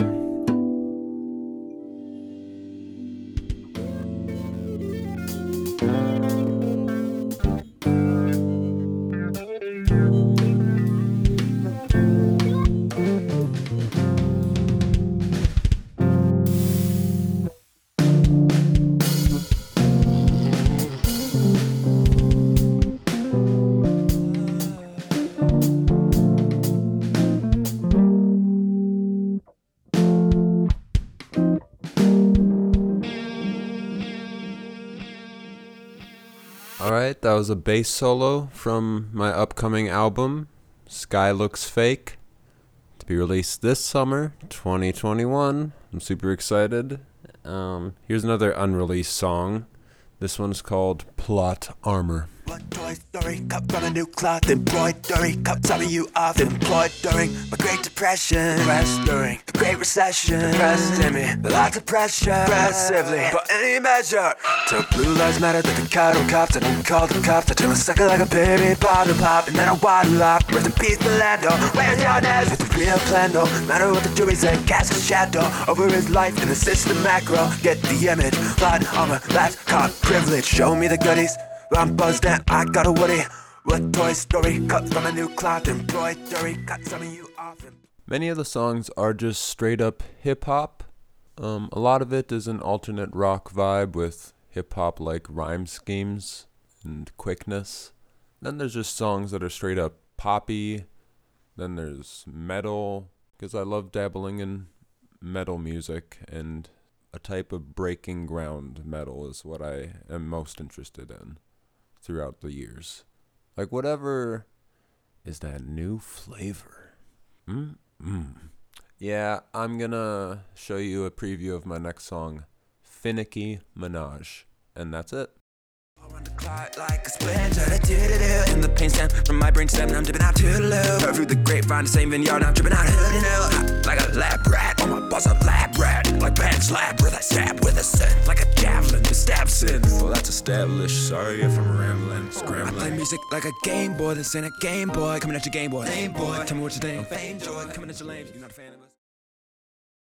C: That was a bass solo from my upcoming album, Sky Looks Fake, to be released this summer, 2021. I'm super excited. Um, here's another unreleased song. This one's called Plot Armor.
D: Blood Toy Story, cut from a new cloth, embroidery, cut some of you off, employed during my Great Depression, depressed during the Great Recession, depressed in me, lots of pressure, aggressively, for any measure. Till blue lives matter that the cattle cops, I didn't call the cops, I turn my sucker like a baby, pop and pop, and then I waddle off, rest in peace, Philando, where's your nest? With the real plan, no matter what the jury said, cast a shadow over his life in the system macro, get the image, plot armor, last card, privilege, show me the goodies. I'm buzzed and I got a woody. With Toy Story, cut from a new cloth, embroidery, cut some of you off. And-
C: Many of the songs are just straight up hip hop. Um, a lot of it is an alternate rock vibe with hip hop like rhyme schemes and quickness. Then there's just songs that are straight up poppy. Then there's metal, because I love dabbling in metal music, and a type of breaking ground metal is what I am most interested in. Throughout the years. Like whatever is that new flavor. Mm. Yeah, I'm gonna show you a preview of my next song, Finicky Minaj, and that's it.
D: Around the clock like a splinter. In the pain stem from my brain stem, I'm dipping out to the. Heard through the grapevine, the same vineyard, I'm dripping out hood and. Like a lab rat, on my boss a lab rat. Like Pan's Labyrinth, I stab with a sin. Like a javelin, the stab sin.
C: Well, that's established. Sorry if I'm rambling, scrambling
D: I play music like a Game Boy, this ain't a Game Boy. Coming at your Game Boy. Game Boy, tell me what you think. Fame joy, coming at your lame. You're not a fan of us.